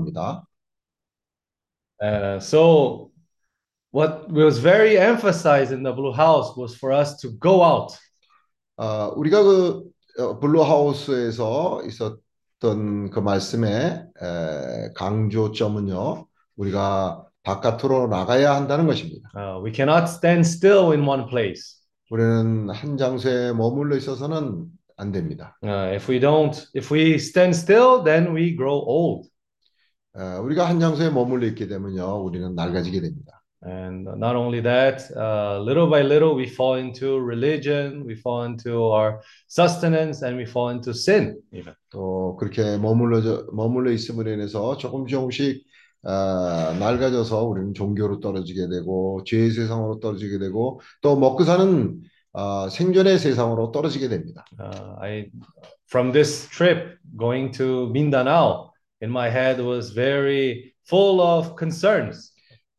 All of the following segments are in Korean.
합니다. Uh, so what was very emphasized in the blue house was for us to go out. 아, 우리가 그 어, 블루 하우스에서 있었던 그 말씀의 에, 강조점은요, 우리가 바깥으로 나가야 한다는 것입니다. Uh, we cannot stand still in one place. 우리는 한 장소에 머물러 있어서는 안 됩니다. Uh, if we don't, if we stand still, then we grow old. 에, 우리가 한 장소에 머물러 있게 되면요, 우리는 낡아지게 됩니다. And not only that, uh, little by little, we fall into religion, we fall into our sustenance, and we fall into sin, even. 또 그렇게 머물러 머물러 있음으로 인해서 조금 조금씩 아, 낡아져서 우리는 종교로 떨어지게 되고 죄의 세상으로 떨어지게 되고 또 먹고 사는 아, 생존의 세상으로 떨어지게 됩니다. Uh, I, from this trip going to Mindanao, in my head was very full of concerns.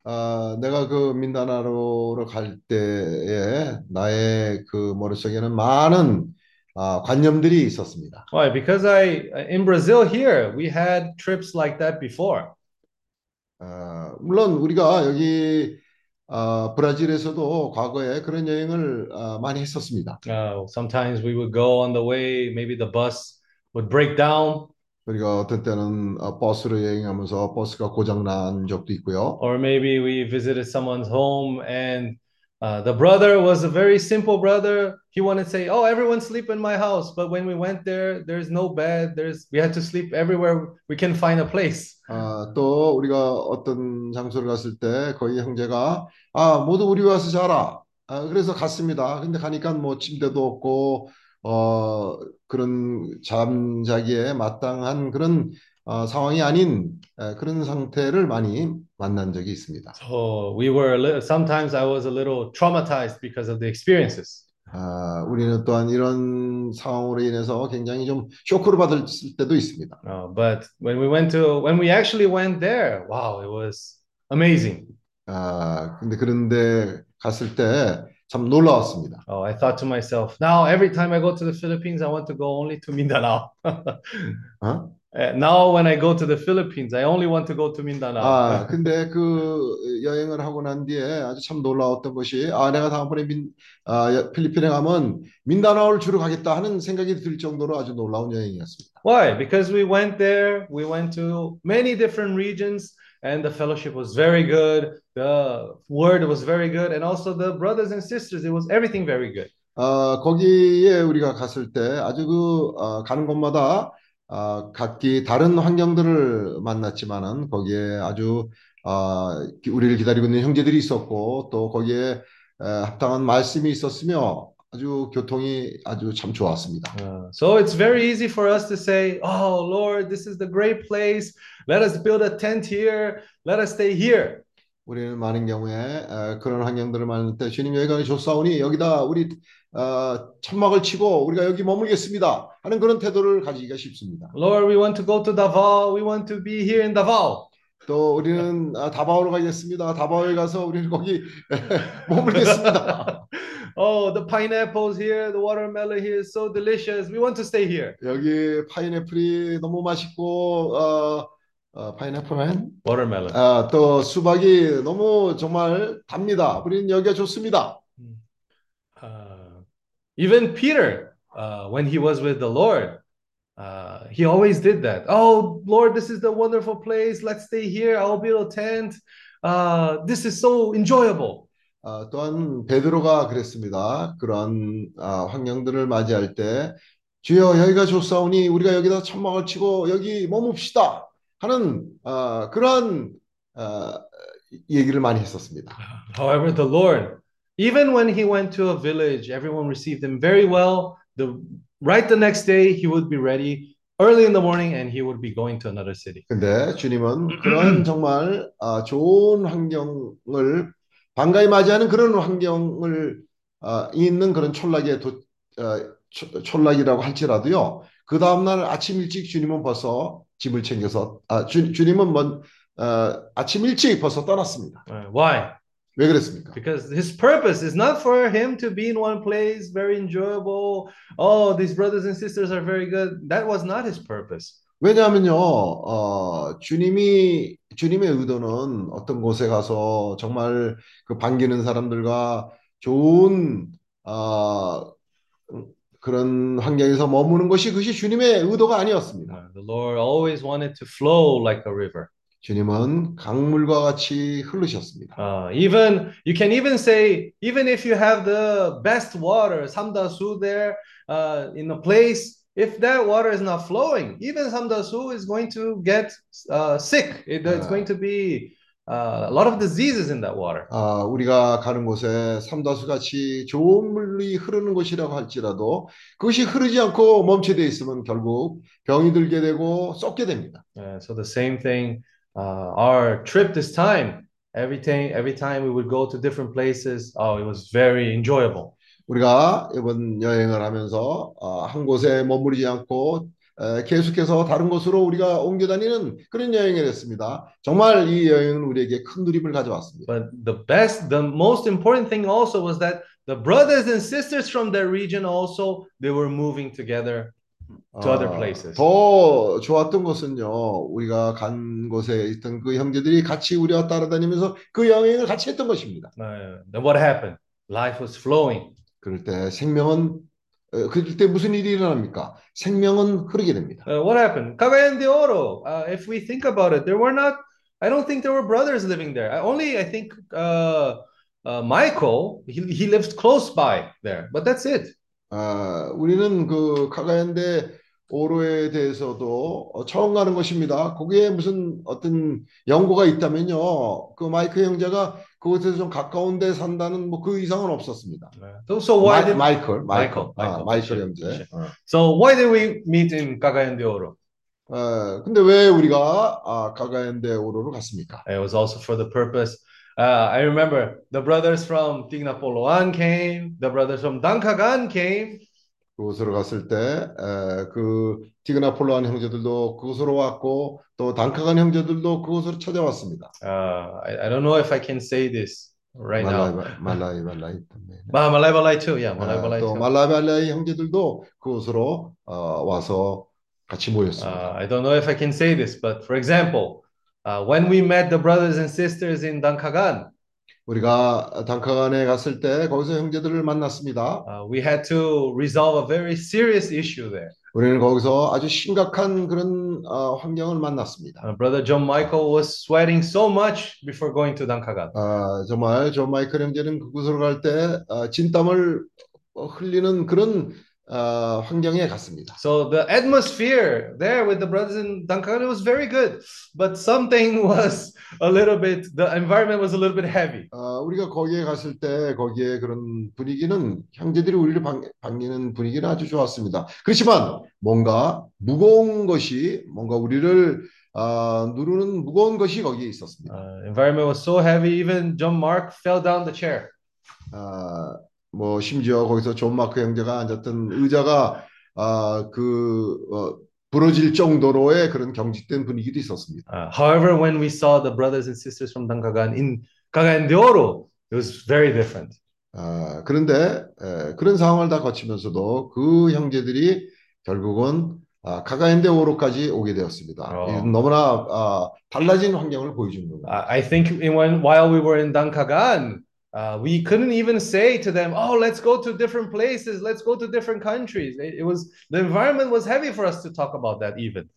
아, 내가 그 민다나로로 갈 때에 나의 그 머릿속에는 많은 아, 관념들이 있었습니다. Why? Because I, in Brazil here, we had trips like that before. 아, 물론 우리가 여기 아, 브라질에서도 과거에 그런 여행을 아, 많이 했었습니다. Uh, sometimes we would go on the way, maybe the bus would break down, 우리가 어떤 때는 어, 버스로 여행하면서 버스가 고장 난 적도 있고요. or maybe we visited someone's home and uh, the brother was a very simple brother. He wanted to say, "Oh, everyone sleep in my house," but when we went there, there's no bed. There's we had to sleep everywhere we can find a place. 아, 또 우리가 어떤 장소를 갔을 때 거기 형제가 아 모두 우리 와서 자라. 아, 그래서 갔습니다. 근데 가니까 뭐 침대도 없고 어 그런 잠자기에 마땅한 그런 어, 상황이 아닌 에, 그런 상태를 많이 만난 적이 있습니다. So we were a little, sometimes I was a little traumatized because of the experiences. 아, 우리는 또한 이런 상황으로 인해서 굉장히 좀 쇼크를 받을 때도 있습니다. Uh, but when we went to when we actually went there, wow, it was amazing. 아, 근데 그런데 갔을 때 참 놀라웠습니다. Oh, I thought to myself, now every time I go to the Philippines, I want to go only to Mindanao. 어? Uh, now when I go to the Philippines, I only want to go to Mindanao. 아, 근데 그 여행을 하고 난 뒤에 아주 참 놀라웠던 것이 아, 내가 다음번에 민, 아, 여- 필리핀에 가면 민다나오를 주로 가겠다 하는 생각이 들 정도로 아주 놀라운 여행이었습니다. Why? Because we went there, we went to many different regions, and the fellowship was very good. The word was very good, and also the brothers and sisters, it was everything very good. 아, 거기에 우리가 갔을 때 아주 그 아, 가는 곳마다 아, 각기 다른 환경들을 만났지만은 거기에 아주 아, 기- 우리를 기다리고 있는 형제들이 있었고 또 거기에 에, 합당한 말씀이 있었으며 아주 교통이 아주 참 좋았습니다. Uh, so it's very easy for us to say, Oh Lord, this is the great place. Let us build a tent here. Let us stay here. 우리는 많은 경우에 에, 그런 환경들을 만날 때 주님 여기가 좋사오니 여기다 우리 어, 천막을 치고 우리가 여기 머물겠습니다 하는 그런 태도를 가지기가 쉽습니다. Lord, we want to go to Davao. We want to be here in Davao. 또 우리는 아, 다바오로 가겠습니다. 다바오에 가서 우리는 거기 머물겠습니다. oh, the pineapples here, the watermelon here is so delicious. We want to stay here. 여기 파인애플이 너무 맛있고 어, 어, 파인애플은 Watermelon. 아, 또 수박이 너무 정말 답니다. 우리는 여기가 좋습니다. Uh, even Peter, uh, when he was with the Lord, uh, he always did that. Oh, Lord, this is the wonderful place. Let's stay here. I'll build a tent. Uh, this is so enjoyable. 아, 또한 베드로가 그랬습니다. 그러한 아, 환경들을 맞이할 때 주여 여기가 좋사오니 우리가 여기다 천막을 치고 여기 머뭅시다 하는 아, 그러한 아, 얘기를 많이 했었습니다. However, the Lord, even when he went to a village, everyone received him very well. The right the next day, he would be ready early in the morning, and he would be going to another city. 근데 주님은 그런 정말 아, 좋은 환경을 반가이 맞이하는 그런 환경을 아, 있는 그런 촌락에 도, 어, 초- 촌락이라고 할지라도요. 그 다음날 아침 일찍 주님은 벌써 짐을 챙겨서 아, 주, 주님은 먼, 어, 아침 일찍 벌써 떠났습니다. Uh, why? 왜 그랬습니까? Because his purpose is not for him to be in one place, very enjoyable. Oh, these brothers and sisters are very good. That was not his purpose. 왜냐하면요, 어, 주님이, 주님의 의도는 어떤 곳에 가서 정말 그 반기는 사람들과 좋은, 어, 그런 환경에서 머무는 것이 그것이 주님의 의도가 아니었습니다. Uh, the Lord always wanted to flow like a river. 주님은 강물과 같이 흐르셨습니다. Uh, even you can even say even if you have the best water, samdasu there uh, in a place, if that water is not flowing, even samdasu is going to get uh, sick. It- it's Ah. going to be uh, a lot of diseases in that water. 아, 우리가 가는 곳에 삼다수 같이 좋은 물이 흐르는 곳이라고 할지라도 그것이 흐르지 않고 멈춰져 있으면 결국 병이 들게 되고 썩게 됩니다. Uh, so the same thing. Uh, our trip this time, every time, every time we would go to different places. Oh, it was very enjoyable. 우리가 이번 여행을 하면서 어, 한 곳에 머무르지 않고 에, 계속해서 다른 곳으로 우리가 옮겨 다니는 그런 여행을 했습니다. 정말 이 여행은 우리에게 큰 누림을 가져왔습니다. But the best, the most important thing also was that the brothers and sisters from that region also they were moving together to other 어, places. 더 좋았던 것은요, 우리가 간 곳에 있던 그 형제들이 같이 우리와 따라다니면서 그 여행을 같이 했던 것입니다. Uh, then what happened? Life was flowing. 그럴 때 생명은 어, 그럴 때 무슨 일이 일어납니까? 생명은 흐르게 됩니다. Uh, what happened? Cagayan de Oro. Uh, if we think about it, there were not. I don't think there were brothers living there. I, only I think uh, uh, Michael. He he lived close by there, but that's it. 아, 우리는 그 카가얀데 오로에 대해서도 어, 처음 가는 것입니다. 거기에 무슨 어떤 연고가 있다면요, 그 마이크 형제가 그곳에서 좀 가까운 데 산다는 뭐 그 이상은 없었습니다. So, so why 마, did 마이클, 마이클, Michael, 아, Michael. 마이클 형제. 어. so why did we meet in Cagayan de Oro? 어, 근데 왜 우리가 아, 카가얀 데 오로로 갔습니까? It was also for the purpose. Uh, I remember the brothers from Tignapoloan came, the brothers from Dankagan came. 그곳으로 갔을 때, 에, 그 티그나폴로한 형제들도 그곳으로 왔고, 또 단카간 형제들도 그곳으로 찾아왔습니다. Uh, I, I don't know if I can say this right now. 말라이, 말라이, 말라이. 네. Ah, Malay Balay too, yeah, 아, Malay Balay 또 too. 말라발라의 형제들도 그곳으로 어, 와서 같이 모였습니다. Uh, I don't know if I can say this, but for example, uh, when we met the brothers and sisters in Dankagan, 우리가 단카간에 갔을 때 거기서 형제들을 만났습니다. uh, we had to resolve a very serious issue there. 우리는 거기서 아주 심각한 그런 어, 환경을 만났습니다. Uh, Brother John Michael was sweating so much before going to Dankagan. 아, 정말 저 마이클 형제는 그곳으로 갈때 어, 진땀을 어, 흘리는 그런 어, 환경에 갔습니다. So the atmosphere there with the brothers in Dankagan was very good, but something was a little bit, the environment was a little bit heavy. 어, 우리가 거기에 갔을 때 거기에 그런 분위기는 형제들이 우리를 반, 반기는 분위기는 아주 좋았습니다. 그렇지만 뭔가 무거운 것이 뭔가 우리를 아, 누르는 무거운 것이 거기에 있었습니다. Uh, environment was so heavy, even John Mark fell down the chair. 아, 뭐 심지어 거기서 존 마크 형제가 앉았던 의자가 아, 그 어, 부러질 정도로의 그런 경직된 분위기도 있었습니다. Uh, however, when we saw the brothers and sisters from Dankagan in Cagayan de Oro, it was very different. 아, 그런데 에, 그런 상황을 다 거치면서도 그 형제들이 결국은 아, 카가얀데 오로까지 오게 되었습니다. 어. 이건 너무나 아, 달라진 환경을 보여주는 겁니다. I think in when while we were in Dankagan, uh, we couldn't even say to them, "Oh, let's go to different places. Let's go to different countries." It, it was the environment was heavy for us to talk about that even.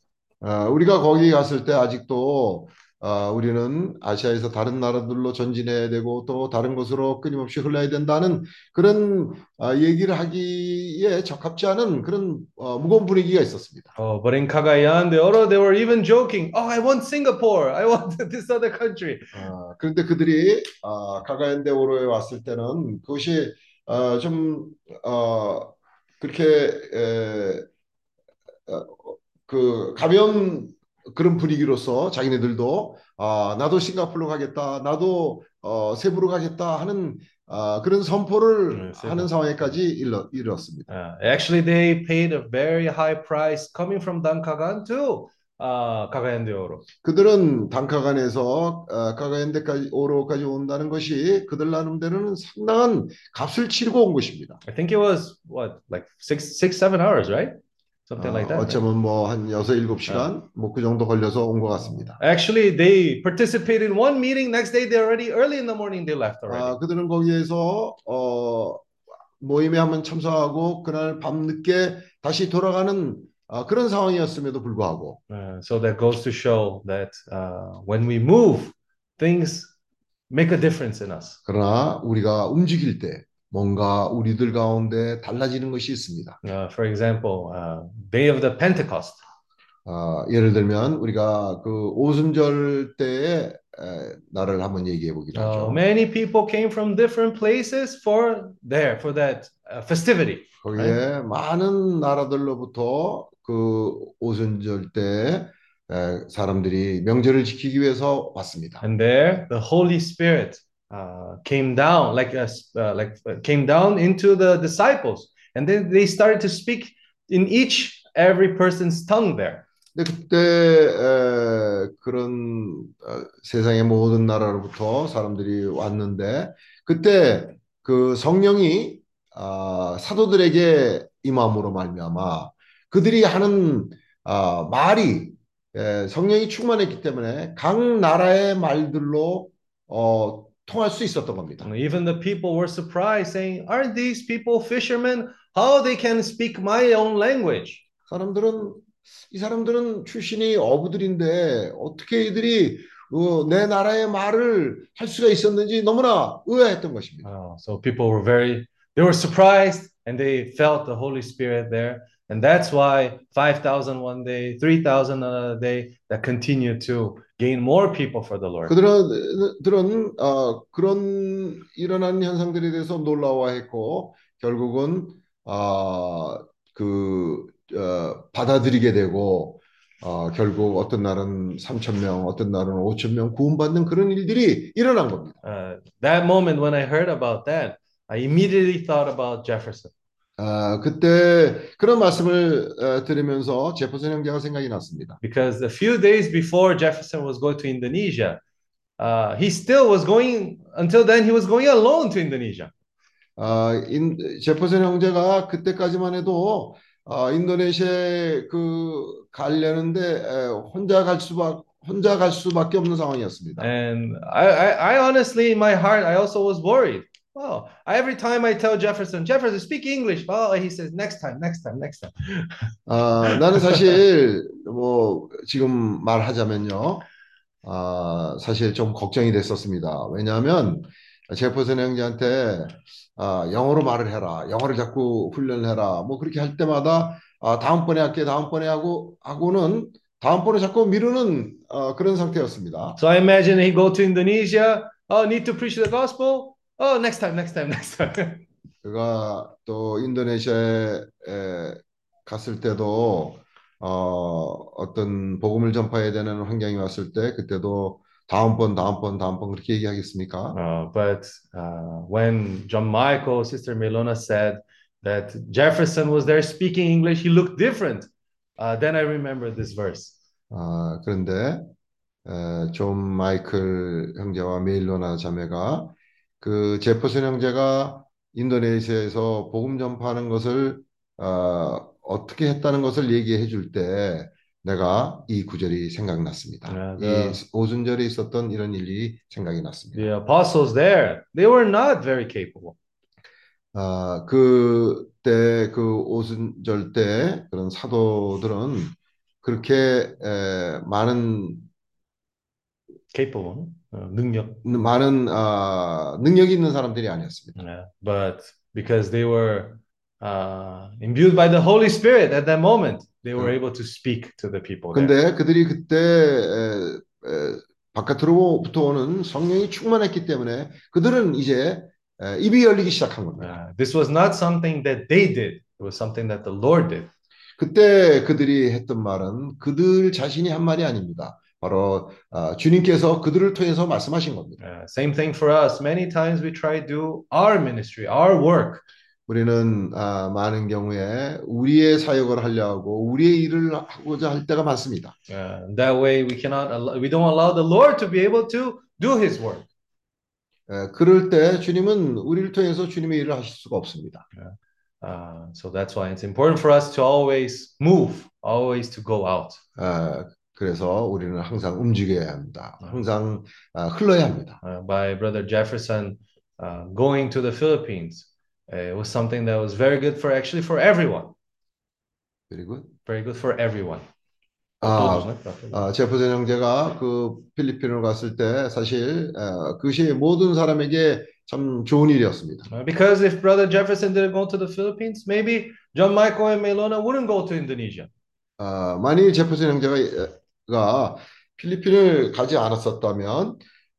아, 우리가 거기 갔을 때 아직도 아, 우리는 아시아에서 다른 나라들로 전진해야 되고 또 다른 곳으로 끊임없이 흘러야 된다는 그런 아, 얘기를 하기에 적합지 않은 그런 어, 무거운 분위기가 있었습니다. Oh, but in Cagayan de Oro, they were even joking. Oh, I want Singapore. I want this other country. 아, 그런데 그들이 아, 카가엔데 오로에 왔을 때는 그것이 어, 좀 어, 그렇게 에, 어, 그 가벼운 그런 분위기로서 자기네들도 아, 나도 싱가포르로 가겠다, 나도 어, 세부로 가겠다 하는 아, 그런 선포를 네. 하는 상황에까지 이르, 이르렀습니다. Uh, actually, they paid a very high price coming from Dankagan to uh, de Oro. 그들은 단카간에서 어, 카가엔데까지 오로까지 온다는 것이 그들 나름대로는 상당한 값을 치르고 온 것입니다. I think it was what, like six, six, seven hours, right? Something 어, like that. 어쩌면 뭐한 여섯 일곱 시간 뭐그 정도 걸려서 온 것 같습니다. Actually, they participated in one meeting. Next day, they already early in the morning they left already. 아, 그들은 거기에서 어, 모임에 한번 참석하고 그날 밤 늦게 다시 돌아가는 아, 그런 상황이었음에도 불구하고 Uh, so that goes to show that uh, when we move, things make a difference in us. 그러나 우리가 움직일 때 뭔가 우리들 가운데 달라지는 것이 있습니다. Uh, for example, uh, day of the Pentecost. 아, 예를 들면 우리가 그 오순절 때의 에, 날을 한번 얘기해 보기로 Uh, 하죠. many people came from different places for there for that uh, festivity. 거기에 많은 나라들로부터 그 오순절 때 에, 사람들이 명절을 지키기 위해서 왔습니다. And there, the Holy Spirit uh, came down, like a, s- uh, like uh, came down into the disciples, and then they started to speak in each every person's tongue there. 근데 그때 에, 그런 어, 세상의 모든 나라로부터 사람들이 왔는데 그때 그 성령이 아, 사도들에게 임함으로 말미암아 그들이 하는 아, 말이 에, 성령이 충만했기 때문에 각 나라의 말들로 어, 통할 수 있었던 겁니다. And even the people were surprised, saying, "Aren't these people fishermen? How they can speak my own language?" 사람들은 이 사람들은 출신이 어부들인데 어떻게 이들이 어, 내 나라의 말을 할 수가 있었는지 너무나 의아했던 것입니다. Oh, so people were very, they were surprised, and they felt the Holy Spirit there, and that's why five thousand one day, three thousand another day, that continued to gain more people for the Lord. 그들은 들은 어, 그런 일어난 현상들에 대해서 놀라워했고 결국은 어, 그 어, 받아들이게 되고 어, 결국 어떤 날은 3천 명, 어떤 날은 5천 명 구원받는 그런 일들이 일어난 겁니다. Uh, that moment when I heard about that, I immediately thought about Jefferson. 아, 그때 그런 말씀을 어, 들으면서 제퍼슨 형제가 생각이 났습니다. because a few days before Jefferson was going to Indonesia, uh, he still was going until then he was going alone to Indonesia. 아, 인, 제퍼슨 형제가 그때까지만 해도 아, 인도네시아에 그 가려는데 에, 혼자 갈 수밖 혼자 갈 수밖에 없는 상황이었습니다. And I, I, I honestly, in my heart, I also was worried. Well, every time I tell Jefferson, Jefferson, speak English. Oh, he says, next time, next time, next time. 아, 나는 사실 뭐 지금 말하자면요, 아, 사실 좀 걱정이 됐었습니다. 왜냐하면 제퍼슨 형제한테 아, 영어로 말을 해라, 영어를 자꾸 훈련해라, 뭐 그렇게 할 때마다 아, 다음번에 할게, 다음번에 하고 하고는 다음번에 자꾸 미루는 어, 그런 상태였습니다. So I imagine he go to Indonesia. Oh, need to preach the gospel. Oh, next time, next time, next time. 그가 또 인도네시아에 에, 갔을 때도 어, 어떤 복음을 전파해야 되는 환경이 왔을 때 그때도 다음번 다음번 다음번 그렇게 얘기하겠습니까? Uh, but uh, when John Michael, Sister Milona said that Jefferson was there speaking English, he looked different. Uh, then I remember this verse. 아, 그런데 에, 존 마이클 형제와 메일로나 자매가 그 제퍼슨 형제가 인도네시아에서 복음 전파하는 것을 어, 어떻게 했다는 것을 얘기해 줄 때 내가 이 구절이 생각났습니다. 아, 이 그- 오순절에 있었던 이런 일이 생각이 났습니다. The apostles there, they were not very capable. 아, 그때 그 오순절 때 그런 사도들은 그렇게 에, 많은 Capable, 능력. 많은 아, 능력이 있는 사람들이 아니었습니다. Yeah. But because they were uh, imbued by the Holy Spirit at that moment, they were Mm. able to speak to the people there. 근데 그들이 그때 에, 에, 바깥으로부터 오는 성령이 충만했기 때문에 그들은 이제 에, 입이 열리기 시작한 겁니다. Uh, this was not something that they did. It was something that the Lord did. 그때 그들이 했던 말은 그들 자신이 한 말이 아닙니다. 바로 아, 주님께서 그들을 통해서 말씀하신 겁니다. Uh, same thing for us. Many times we try to do our ministry, our work, 우리는 아, 많은 경우에 우리의 사역을 하려고 우리의 일을 하고자 할 때가 많습니다. Uh, that way, we cannot, allow, we don't allow the Lord to be able to do His work. 에, 그럴 때 주님은 우리를 통해서 주님의 일을 하실 수가 없습니다. Uh, so that's why it's important for us to always move, always to go out. 아, 그래서 우리는 항상 움직여야 합니다. 항상 아, 흘러야 합니다. Uh, by Brother Jefferson uh, going to the Philippines, uh, it was something that was very good for actually for everyone. 그리고 Very good for everyone. 아? 아, 제프슨 형제가 그 필리핀을 갔을 때 사실 어, 그것이 모든 사람에게 참 좋은 일이었습니다. Uh, because if Brother Jefferson didn't go to the Philippines, maybe John Michael and Melona wouldn't go to Indonesia. 아, 만일 제프슨 형제가 필리핀을 가지 않았었다면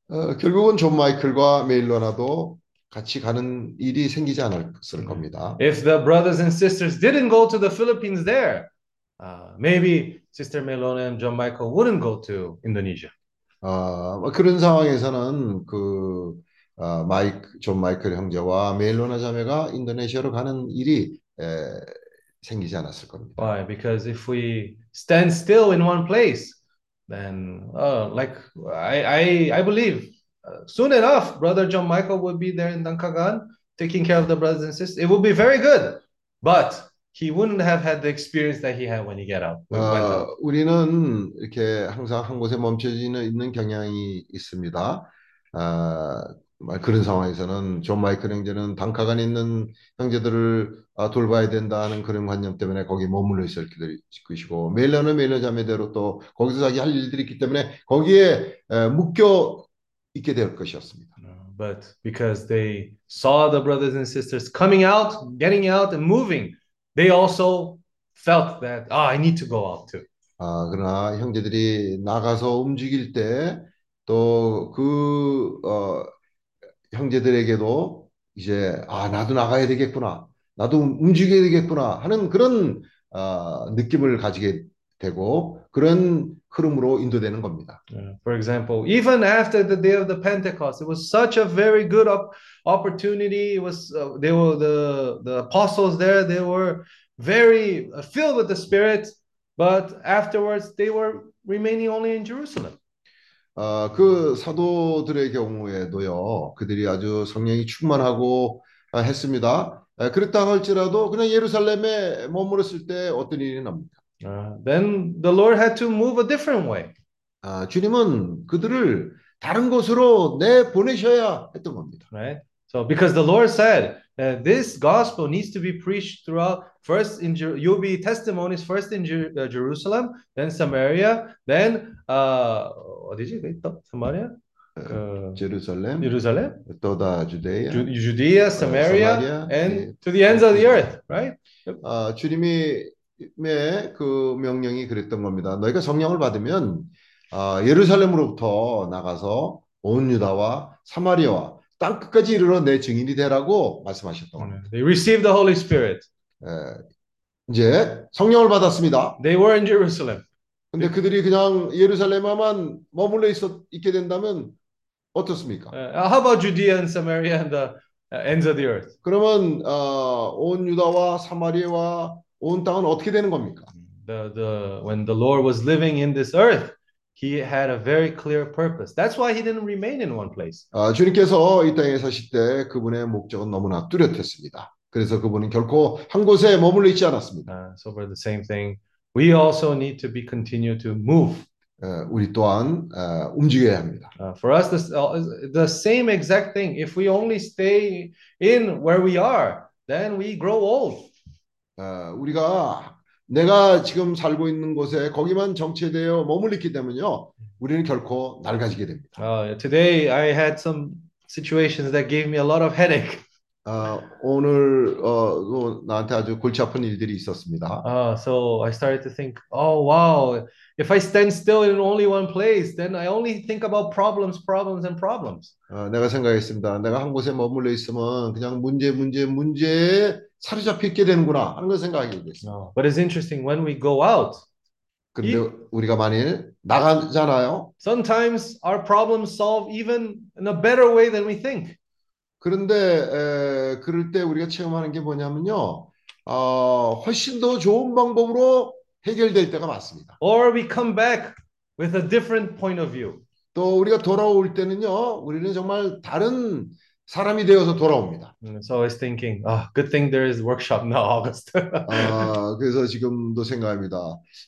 어, 결국은 존 마이클과 메일로나도 같이 가는 일이 생기지 않았을 겁니다. If the brothers and sisters didn't go to the Philippines there, uh, maybe Sister Melona and John Michael wouldn't go to Indonesia. 아, 뭐 그런 상황에서는 그 아, 마이크 존 마이클 형제와 메일로나 자매가 인도네시아로 가는 일이 에, 생기지 않았을 겁니다. Why? Because if we stand still in one place, then uh, like I I, I believe uh, soon enough, Brother John Michael will be there in Dankagan taking care of the brothers and sisters. It will be very good, but he wouldn't have had the experience that he had when he get out. went out. 어, 우리는 이렇게 항상 한 곳에 멈춰지는 있는 경향이 있습니다. 아, 말 그런 상황에서는 존 마이클 형제는 단카간 있는 형제들을 아, 돌봐야 된다는 그런 관념 때문에 거기 머물러 있을 것이고 메일로는 메일로 자매대로 또 거기서 자기 할 일들이 있기 때문에 거기에 에, 묶여 있게 될 것이었습니다. Uh, but because they saw the brothers and sisters coming out, getting out, and moving, they also felt that, ah, I need to go out too. 아, 그러나 형제들이 나가서 움직일 때또그 어, 형제들에게도 이제 아, 나도 나가야 되겠구나. 나도 움직여야 되겠구나 하는 그런 아, 느낌을 가지게 되고 그런 흐름으로 인도되는 겁니다. Uh, for example, even after the day of the Pentecost, it was such a very good op- opportunity. It was uh, they were the the apostles there. They were very uh, filled with the Spirit, but afterwards they were remaining only in Jerusalem. 어, 그 사도들의 경우에도요, 그들이 아주 성령이 충만하고 아, 했습니다. 아, 그렇다 할지라도 그냥 예루살렘에 머물렀을 때 어떤 일이 납니까? Uh, then the Lord had to move a different way. 아, 주님은 그들을 다른 곳으로 내 보내셔야 했던 겁니다. right? So because the Lord said that this gospel needs to be preached throughout first in you'll be testimonies first in Jer- uh, Jerusalem, then Samaria, then uh 어디지? 그 또? Samaria, 그 제루살렘, Jerusalem, 또다 주데야. Ju- Judea, Samaria, Samaria, and 예. to the ends of the earth, right? 아, 주님의 그 명령이 그랬던 겁니다. 너희가 성령을 받으면 아, 예루살렘으로부터 나가서 온 유다와 사마리아와 땅 끝까지 이르러 내 증인이 되라고 말씀하셨던 겁니다. They received the Holy Spirit. 예, 이제 성령을 받았습니다. They were in Jerusalem. 근데 그들이 그냥 예루살렘에만 머물러 있었, 있게 된다면 어떻습니까? Uh, how about Judea and Samaria and the uh, ends of the earth? 그러면 어, 온 유다와 사마리아와 온 땅은 어떻게 되는 겁니까? the the when the Lord was living in this earth, he had a very clear purpose. That's why he didn't remain in one place. 아, 주님께서 이 땅에 사실 때 그분의 목적은 너무나 뚜렷했습니다. 그래서 그분은 결코 한 곳에 머물러 있지 않았습니다. Uh, so for the same thing, we also need to be continue to move. 에, 우리 또한 에, 움직여야 합니다. Uh, for us, this uh, the same exact thing. If we only stay in where we are, then we grow old. 에, 우리가 내가 지금 살고 있는 곳에 거기만 정체되어 머물러 있기 때문에요. 우리는 결코 낡아지게 됩니다. Uh, today, I had some situations that gave me a lot of headache. 아, 오늘 어, 또 나한테 아주 골치 아픈 일들이 있었습니다. Uh, so I started to think, oh wow, if I stand still in only one place, then I only think about problems, problems, and problems. 어, 내가 생각했습니다. 내가 한 곳에 머물러 있으면 그냥 문제, 문제, 문제에 사로잡혀 있게 되는구나 하는 걸 생각하게 됐어요. No. But it's interesting when we go out, 그런데 우리가 만일 나가잖아요. sometimes our problems solve even in a better way than we think. 그런데 에, 그럴 때 우리가 체험하는 게 뭐냐면요. 어, 훨씬 더 좋은 방법으로 해결될 때가 많습니다. Or we come back with a different point of view. 또 우리가 돌아올 때는요. 우리는 정말 다른 사람이 되어서 돌아옵니다. So I was thinking, oh, good thing there is workshop now, August. 아, 그래서 지금도 생각합니다.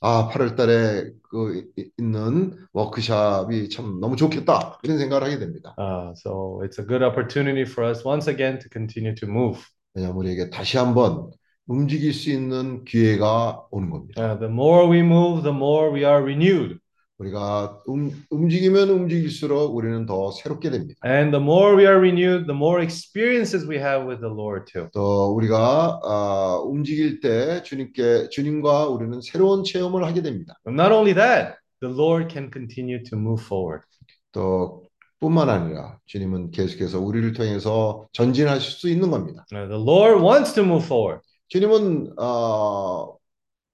아, 8월 달에 그 이- 있는 워크샵이 참 너무 좋겠다. 이런 생각을 하게 됩니다. Uh, so it's a good opportunity for us once again to continue to move. 왜냐하면 우리에게 다시 한번 움직일 수 있는 기회가 오는 겁니다. Uh, the more we move, the more we are renewed. 우리가 움, 움직이면 움직일수록 우리는 더 새롭게 됩니다. And the more we are renewed, the more experiences we have with the Lord too. 또 우리가 아, 움직일 때 주님께 주님과 우리는 새로운 체험을 하게 됩니다. But not only that, the Lord can continue to move forward. 또 뿐만 아니라 주님은 계속해서 우리를 통해서 전진하실 수 있는 겁니다. Uh, the Lord wants to move forward. 주님은 어,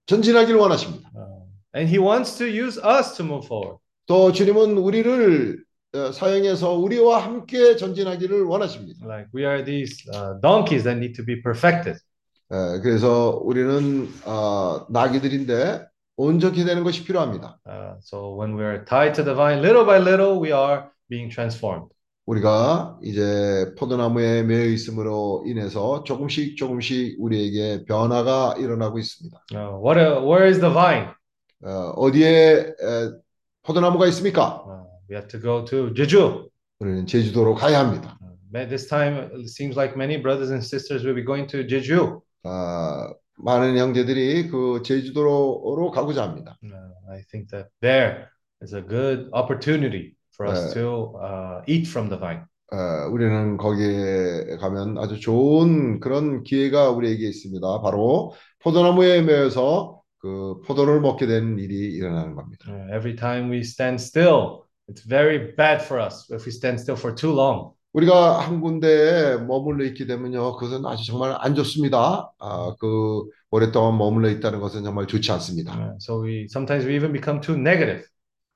전진하기를 원하십니다. Uh, and He wants to use us to move forward. 또 주님은 우리를 어, 사용해서 우리와 함께 전진하기를 원하십니다. Like we are these uh, donkeys that need to be perfected. 에, 그래서 우리는 어, 나귀들인데 온전히 되는 것이 필요합니다. Uh, so when we are tied to the vine, little by little, we are being transformed. 우리가 이제 포도나무에 매여 있음으로 인해서 조금씩 조금씩 우리에게 변화가 일어나고 있습니다. Uh, what? A, where is the vine? 어, 어디에 에, 포도나무가 있습니까? Uh, we have to go to Jeju. 우리는 제주도로 가야 합니다. Uh, this time, it seems like many brothers and sisters will be going to Jeju. 아, 많은 형제들이 그 제주도로 가고자 합니다. Uh, I think that there is a good opportunity for us 네. to uh, eat from the vine. 어, 우리는 거기에 가면 아주 좋은 그런 기회가 우리에게 있습니다. 바로 포도나무에 매여서 그 포도를 먹게 되는 일이 일어나는 겁니다. Uh, every time we stand still, it's very bad for us if we stand still for too long. 우리가 한 군데에 머물러 있게 되면요, 그것은 아주 정말 안 좋습니다. 아, 그 오랫동안 머물러 있다는 것은 정말 좋지 않습니다. Uh, so we sometimes we even become too negative.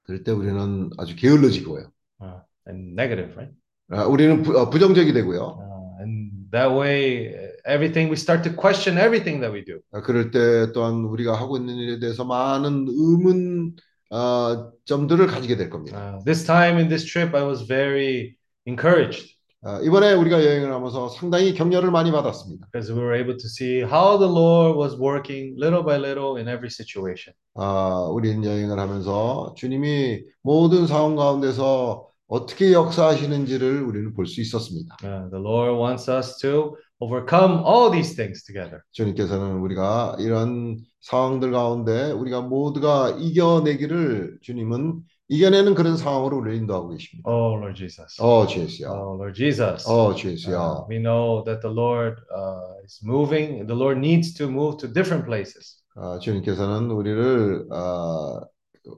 그럴 때 우리는 아주 게을러지고요. Uh, and negative, right? 아, 우리는 부, 어, 부정적이 되고요. Uh, and that way, uh, everything we start to question everything that we do. 아, 그럴 때 또한 우리가 하고 있는 일에 대해서 많은 의문 아, 점들을 가지게 될 겁니다. Uh, this time in this trip, I was very encouraged 아, 이번에 우리가 여행을 하면서 상당히 격려를 많이 받았습니다. because we were able to see how the Lord was working little by little in every situation. 아, 우리는 여행을 하면서 주님이 모든 상황 가운데서 어떻게 역사하시는지를 우리는 볼 수 있었습니다. Uh, the Lord wants us to overcome all these things together. 주님께서는 우리가 이런 상황들 가운데 우리가 모두가 이겨내기를 주님은 이겨내는 그런 상황으로 우리를 인도하고 계십니다. Oh, Lord Jesus. 어, 주 예수야. Oh, Lord Jesus. 어, 주 Uh, 예수야. we know that the Lord uh, is moving. The Lord needs to move to different places. 아, 주님께서는 우리를 아,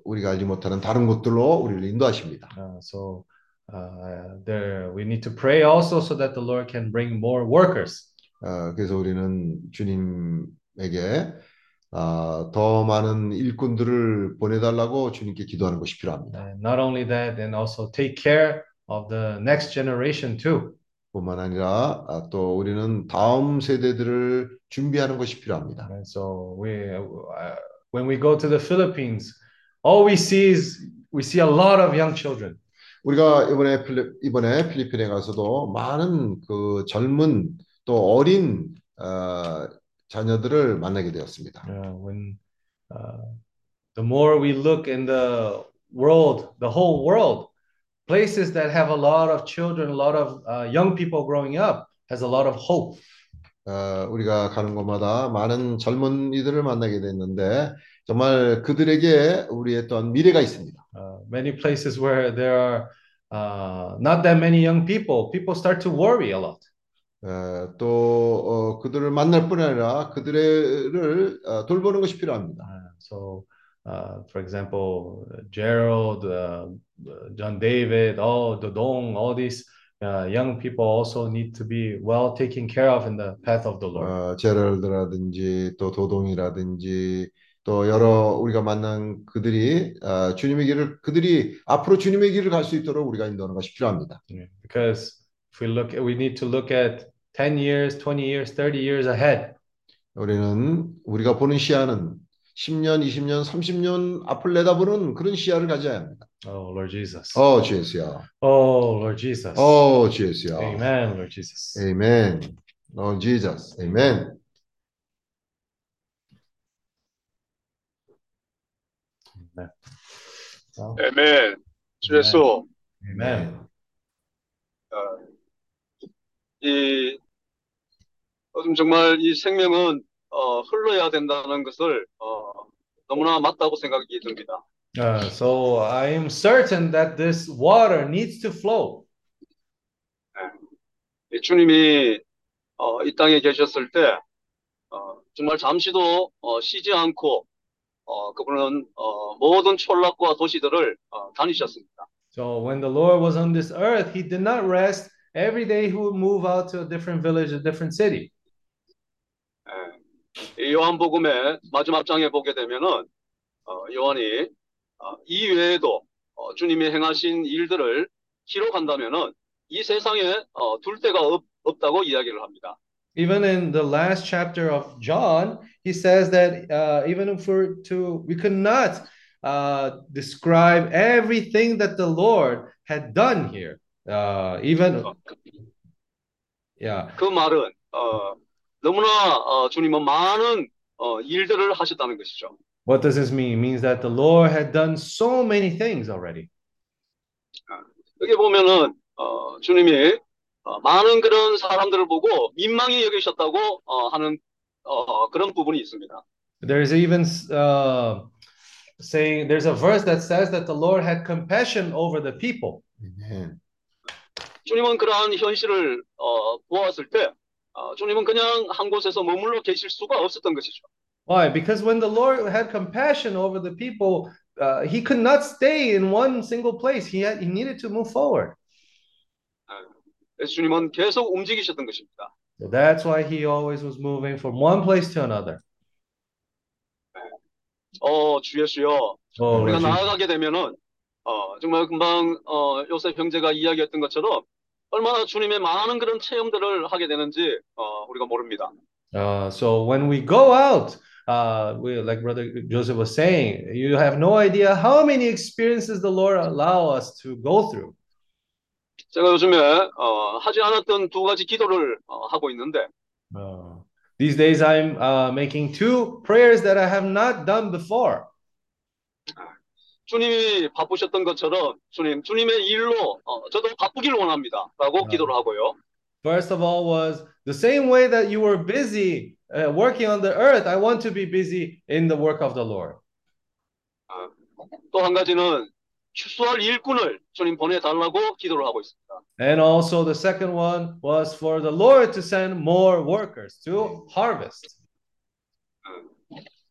우리가 알지 못하는 다른 곳들로 우리를 인도하십니다. Uh, so uh, there, we need to pray also so that the Lord can bring more workers. 아, 그래서 우리는 주님에게 아, 더 많은 일꾼들을 보내달라고 주님께 기도하는 것이 필요합니다. And not only that, and also take care of the next generation too. 뿐만 아니라 아, 또 우리는 다음 세대들을 준비하는 것이 필요합니다. And so we, uh, when we go to the Philippines, all we see is we see a lot of young children. 우리가 이번에 필리, 이번에 필리핀에 가서도 많은 그 젊은 또 어린 어, 자녀들을 만나게 되었습니다. Uh, when uh, the more we look in the world, the whole world, places that have a lot of children, a lot of uh, young people growing up, has a lot of hope. 어, 우리가 가는 곳마다 많은 젊은이들을 만나게 됐는데 정말 그들에게 우리의 또한 미래가 있습니다. Uh, many places where there are uh, not that many young people, people start to worry a lot. 어, 또 어, 그들을 만날 뿐 아니라 그들을 어, 돌보는 것이 필요합니다. Uh, so, uh, for example, Gerald, uh, John David, all the Dong, all these uh, young people also need to be well taken care of in the path of the Lord. 어, 제럴드라든지 또 도동이라든지 또 여러 우리가 만난 그들이 어, 주님의 길을 그들이 앞으로 주님의 길을 갈 수 있도록 우리가 인도하는 것이 필요합니다. Because if we look, we need to look at 10 years, 20 years, 30 years ahead. 우리는 우리가 보는 시야는 10년, 20년, 30년 앞을 내다보는 그런 시야를 가져야 합니다. Oh, Lord Jesus. 어, 주 예수야. Oh, Lord Jesus. 어, 주 예수야. Amen, Lord Jesus. Amen. Lord Jesus. Amen. Amen. Well, 아멘. 주 예수, Amen. 이, 요즘 정말 이 생명은, 어, 흘러야 된다는 것을, 어, 너무나 맞다고 생각이 듭니다. Uh, so I am certain that this water needs to flow. 이 주님이, 어, 이 땅에 계셨을 때, 어, 정말 잠시도, 어, 쉬지 않고, 어, 그분은, 어, 모든 촌락과 도시들을, 어, 다니셨습니다. So when the Lord was on this earth, he did not rest. Every day he would move out to a different village, a different city. 이 요한복음의 마지막 장에 보게 되면은, 어, 요한이, 어, 이 외에도, 어, 주님이 행하신 일들을 기록한다면은, 이 세상에, 어, 둘 데가 없, 없다고 이야기를 합니다. Even in the last chapter of John, he says that uh, even if we're to, we could not uh, describe everything that the Lord had done here. Uh, even, 어, 그, yeah. 그 말은, 어, 너무나, 어, 주님은 많은, 어, 일들을 하셨다는 것이죠. What does this mean? It means that the Lord had done so many things already. 여기 보면은, 어, 주님이, 어, 많은 그런 사람들을 보고 민망히 여기셨다고, 어, 하는, 어, 그런 부분이 있습니다. There's even uh, saying, there's a verse that says that the Lord had compassion over the people. Amen. 주님은 그러한 현실을 어, 보았을 때 어, 주님은 그냥 한 곳에서 머물러 계실 수가 없었던 것이죠. Why? Because when the Lord had compassion over the people, uh, he could not stay in one single place. He had, he needed to move forward. 주님은 계속 움직이셨던 것입니다. So that's why he always was moving from one place to another. 어, 주 예수여, Oh, 우리가. 나아가게 되면은 어, 정말 금방 어, 요셉 형제가 이야기했던 것처럼 얼마나 주님의 많은 그런 체험들을 하게 되는지 어, 우리가 모릅니다. Uh, so when we go out, uh, we, like Brother Joseph was saying, you have no idea how many experiences the Lord allow us to go through. 제가 요즘에 어, 하지 않았던 두 가지 기도를 어, 하고 있는데 Uh, these days, I'm uh, making two prayers that I have not done before. 주님이 바쁘셨던 것처럼 주님, 주님의 일로 어, 저도 바쁘기를 원합니다. 라고 기도를 하고요. First of all, was the same way that you were busy uh, working on the earth. I want to be busy in the work of the Lord. 또한 가지는 추수할 일꾼을 주님 보내달라고 기도를 하고 있습니다. And also, the second one was for the Lord to send more workers to harvest.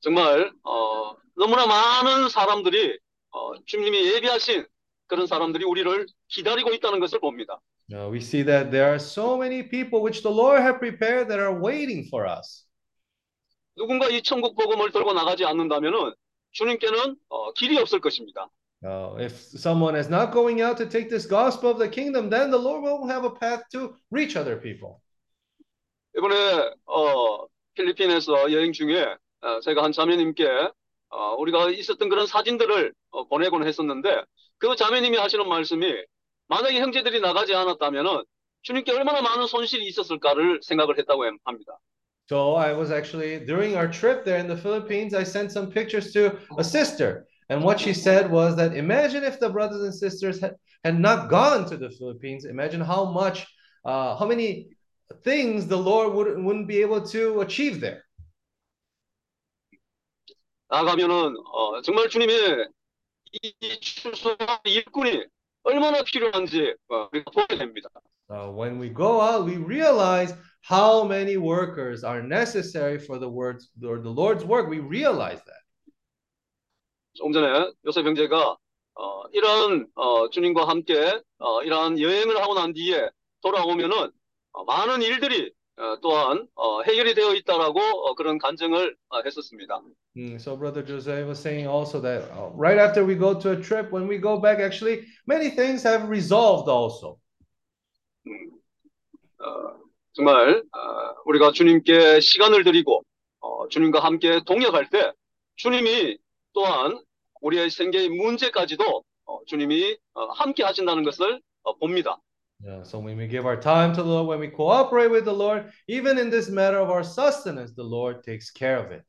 정말 어, 너무나 많은 사람들이 어, 주님이 예비하신 그런 사람들이 우리를 기다리고 있다는 것을 봅니다. Uh, we see that there are so many people which the Lord have prepared that are waiting for us. 누군가 이 천국 복음을 들고 나가지 않는다면은 주님께는 어, 길이 없을 것입니다. Uh, if someone is not going out to take this gospel of the kingdom, then the Lord won't have a path to reach other people. 이번에 어, 필리핀에서 여행 중에 어, 제가 한 자매님께 어, 우리가 있었던 그런 사진들을 어, 보내곤 했었는데 그 자매님이 하시는 말씀이 만약에 형제들이 나가지 않았다면은 주님께 얼마나 많은 손실이 있었을까를 생각을 했다고 합니다. So I was actually during our trip there in the Philippines, I sent some pictures to a sister. And what she said was that imagine if the brothers and sisters had, had not gone to the Philippines, imagine how much, uh, how many things the Lord would, wouldn't be able to achieve there. 나가면은 어, 정말 주님의 이 추수 일꾼이 얼마나 필요한지 어, 우리가 보게 됩니다. Uh, when we go out, we realize how many workers are necessary for the words or the Lord's work. We realize that. 조금 전에 요셉 형제가 어, 이런 어, 주님과 함께 어, 이러한 여행을 하고 난 뒤에 돌아오면은 어, 많은 일들이 어, 또한 어, 해결이 되어 있다라고 어, 그런 간증을 어, 했었습니다. Mm, so brother Jose was saying also that uh, right after we go to a trip, when we go back, actually many things have resolved also. 어, 정말 어, 우리가 주님께 시간을 드리고 어, 주님과 함께 동역할 때 주님이 또한 우리의 생계의 문제까지도 어, 주님이 어, 함께 하신다는 것을 어, 봅니다. Yeah, so when we give our time to the Lord, when we cooperate with the Lord, even in this matter of our sustenance, the Lord takes care of it.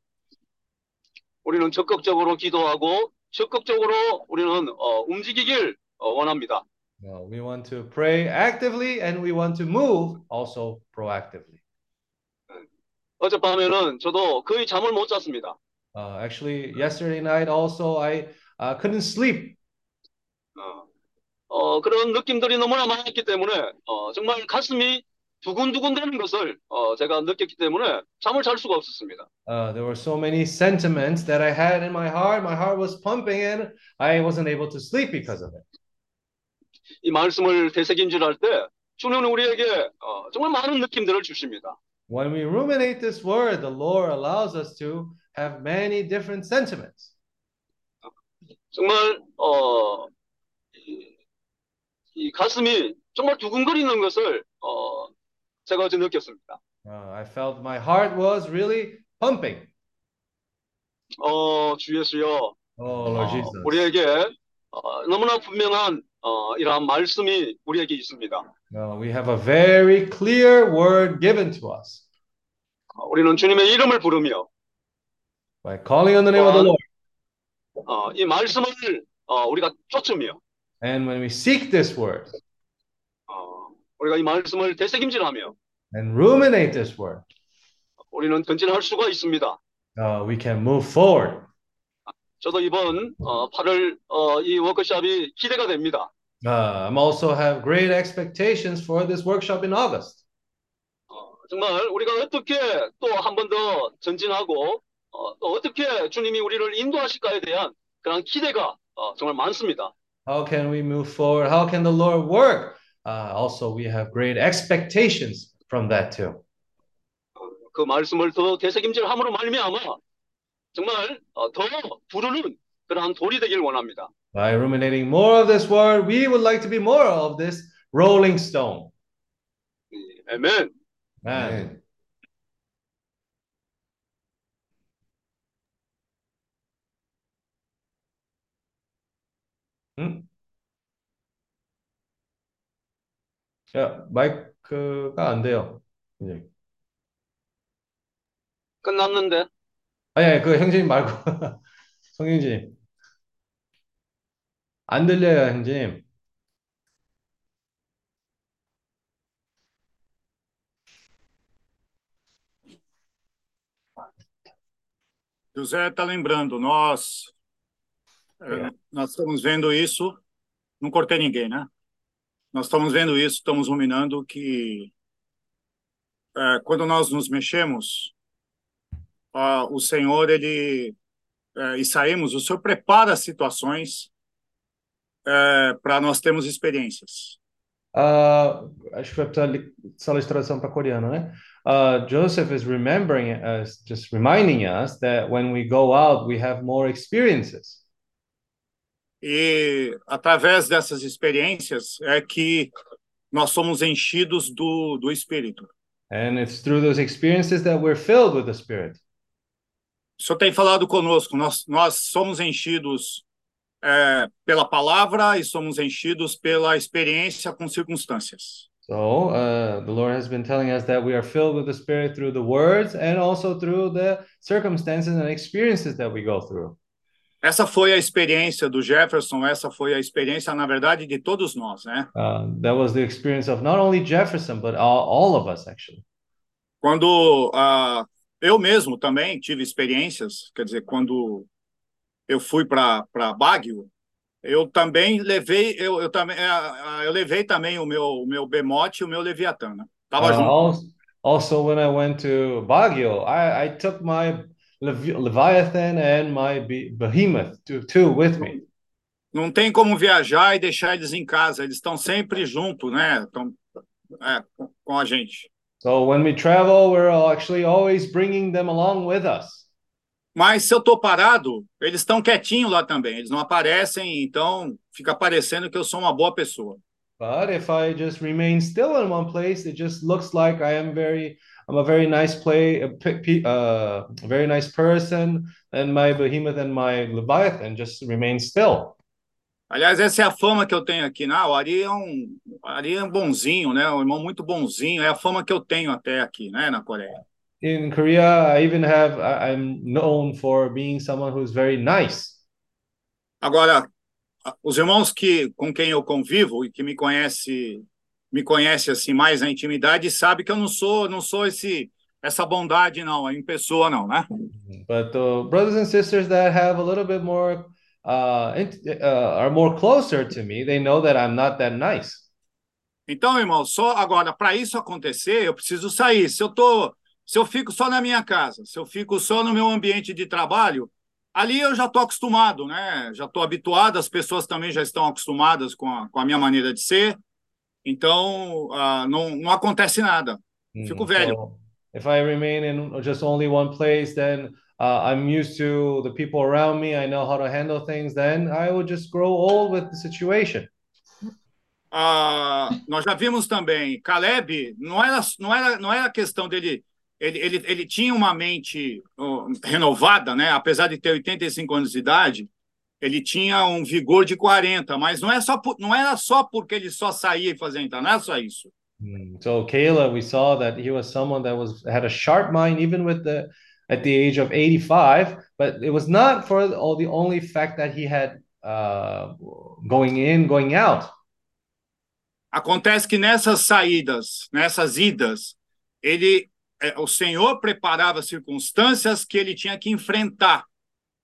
우리는 적극적으로 기도하고 적극적으로 우리는 어, 움직이길 어, 원합니다. No, we want to pray actively and we want to move also proactively. 어젯밤에는 저도 거의 잠을 못 잤습니다. Uh, actually, yesterday night also I uh, couldn't sleep. 어, 어, 그런 느낌들이 너무나 많았기 때문에 어, 정말 가슴이 두근두근 되는 것을 어, 제가 느꼈기 때문에 잠을 잘 수가 없었습니다. Uh, there were so many sentiments that I had in my heart. My heart was pumping and I wasn't able to sleep because of it. 이 말씀을 되새김질할 때 주님은 우리에게 어, 정말 많은 느낌들을 주십니다. When we ruminate this word, the Lord allows us to have many different sentiments. 정말 어, 이, 이 가슴이 정말 두근거리는 것을 어, 제가 어제 느꼈습니다. Uh, I felt my heart was really pumping. 어, 주 예수여, Oh, Lord 어, Jesus. 우리에게 어, 너무나 분명한 어, 이러한 말씀이 우리에게 있습니다. No, we have a very clear word given to us 어, 우리는 주님의 이름을 부르며 by calling on the name of the Lord. 어, 이 말씀을 어, 우리가 쫓으며 And when we seek this word 어, 우리가 이 말씀을 되새김질하며 and ruminate this word, 우리는 전진할 수가 있습니다. uh, we can move forward. 저도 이번 어, 8월 어, 이 워크숍이 기대가 됩니다. Uh, I'm also have great expectations for this workshop in August. 어, 정말 우리가 어떻게 또 한 번 더 전진하고 어, 또 어떻게 주님이 우리를 인도하실까에 대한 그런 기대가 어, 정말 많습니다. How can we move forward? How can the Lord work? Uh, also, we have great expectations from that too. 그 말씀을 더 되새김질함으로 말미암아 정말 어, 더 부르는 그러한 돌이 되길 원합니다. By ruminating more of this word, we would like to be more of this rolling stone. 예, 아멘. 네. 응? 야, 마이크가 안 돼요. 이제. 끝났는데 아니, 아니, 그 형제님 말고 성형님 안 들려요, 형제님. José está lembrando, nós, eh, nós estamos vendo isso, não cortei ninguém, né? Nós estamos vendo isso, estamos ruminando que eh, quando nós nos mexemos, o Senhor, ele, eh, e saímos, o Senhor prepara situações para nós termos experiências. Ah, acho que vai precisar de sala de tradução para coreano, né? Uh, Joseph is remembering us, just reminding us that when we go out, we have more experiences. E através dessas experiências é que nós somos enchidos do, do Espírito. And it's through those experiences that we're filled with the Spirit. O Senhor tem falado conosco, nós, nós somos enchidos é, pela palavra e somos enchidos pela experiência com circunstâncias. So uh, the Lord has been telling us that we are filled with the Spirit through the words and also through the circumstances and experiences that we go through. Essa foi a experiência do Jefferson, essa foi a experiência, na verdade, de todos nós, né? Uh, that was the experience of not only Jefferson, but all, all of us, actually. Quando ah, eu mesmo também tive experiências, quer dizer, quando eu fui para Baguio, eu também levei, eu, eu também, ah, eu levei também o meu, o meu bemote e o meu Leviatã, né? Tava Uh, junto. also, when I went to Baguio, I, I took my Leviathan and my be- Behemoth to, too with me. Não tem como viajar e deixar eles em casa, eles estão sempre junto, né? Estão é, com- a gente. So when we travel, we're all actually always bringing them along with us. Mas se eu tô parado, eles estão quietinhos lá também, eles não aparecem, então fica parecendo que eu sou uma boa pessoa. But if I just remain still in one place, it just looks like I am very, I'm a very nice play, a uh, very nice person, and my behemoth and my leviathan just remain still. Aliás, essa é a fama que eu tenho aqui. Não, o Ari é um, Ari é um bonzinho, né? Um irmão muito bonzinho. É a fama que eu tenho até aqui, né, na Coreia. In Korea, I even have, I'm known for being someone who's very nice. Agora, os irmãos que com quem eu convivo e que me conhece, me conhece assim mais na intimidade, sabe que eu não sou, não sou esse essa bondade não, em pessoa não, né? But the brothers and sisters that have a little bit more, uh, uh, are more closer to me, they know that I'm not that nice. Então, irmão, só agora para isso acontecer, eu preciso sair. Se eu tô, se eu fico só na minha casa, se eu fico só no meu ambiente de trabalho, ali eu já estou acostumado, né? Já estou habituado, as pessoas também já estão acostumadas com a, com a minha maneira de ser. Então, ah, não, não acontece nada. Fico Mm, velho. so if I remain in just only one place, then uh, I'm used to the people around me. I know how to handle things. Then I will just grow old with the situation. Ah, nós já vimos também, Caleb, não era, não era, não era questão dele, ele, ele, ele tinha uma mente oh, renovada, né? Apesar de ter 85 anos de idade, ele tinha um vigor de 40, mas não, é só por, não era só porque ele só saía e fazia então, não é só isso. Mm, So Kayla, we saw that he was someone that was had a sharp mind, even with the at the age of 85. But it was not for all the only fact that he had uh, going in, going out. Acontece que nessas saídas, nessas idas, ele, é, o Senhor preparava circunstâncias que ele tinha que enfrentar,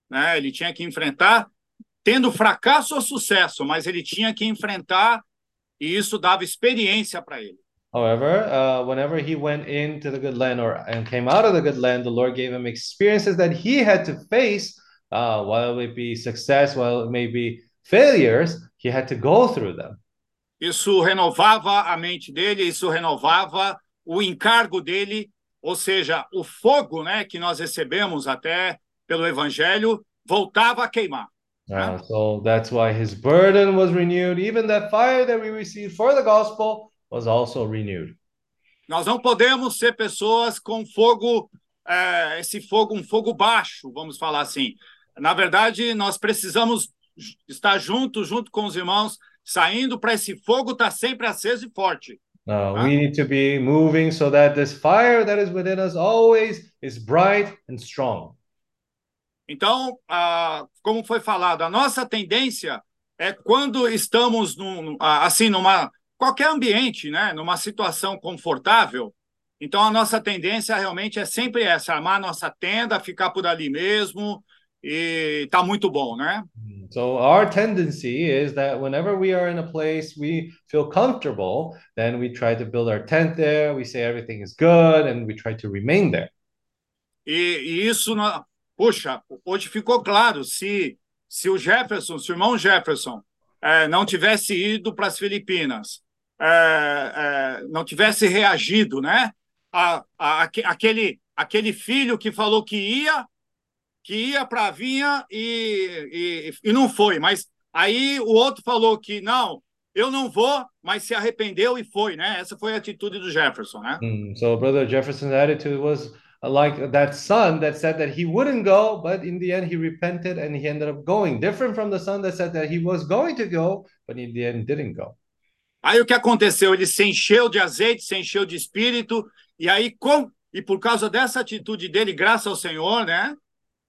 né? Ele tinha que enfrentar, tendo fracasso ou sucesso, mas ele tinha que enfrentar e isso dava experiência para ele. However, uh, whenever he went into the good land or and came out of the good land, the Lord gave him experiences that he had to face. Uh, while it be success, while it may be failures, he had to go through them. Isso renovava a mente dele, isso renovava o encargo dele, ou seja, o fogo, né, que nós recebemos até pelo evangelho voltava a queimar. Uh, so that's why his burden was renewed. Even that fire that we received for the gospel was also renewed. Nós não podemos ser pessoas com fogo, é, esse fogo, um fogo baixo, vamos falar assim. Na verdade, nós precisamos estar juntos, junto com os irmãos, saindo para esse fogo estar sempre aceso e forte. Uh, we need to be moving so that this fire that is within us always is bright and strong. Então, ah, como foi falado, a nossa tendência é quando estamos num, assim numa qualquer ambiente, né, numa situação confortável. Então, a nossa tendência realmente é sempre essa: armar nossa tenda, ficar por ali mesmo e tá muito bom, né? So our tendency is that whenever we are in a place we feel comfortable, then we try to build our tent there. We say everything is good, and we try to remain there. E, e isso, puxa, hoje ficou claro se se o Jefferson, se o irmão Jefferson eh, não tivesse ido para as Filipinas, eh, eh, não tivesse reagido, né? A, a, aque- aquele aquele filho que falou que ia, que ia para a vinha e, e, e não foi, mas aí o outro falou que não, eu não vou, mas se arrependeu e foi, né? Essa foi a atitude do Jefferson, né? Mm, so Brother Jefferson's attitude was like that son that said that he wouldn't go, but in the end he repented and he ended up going. Different from the son that said that he was going to go, but in the end didn't go. Aí o que aconteceu? Ele se encheu de azeite, se encheu de espírito, e aí, com, e por causa dessa atitude dele, graças ao Senhor, né?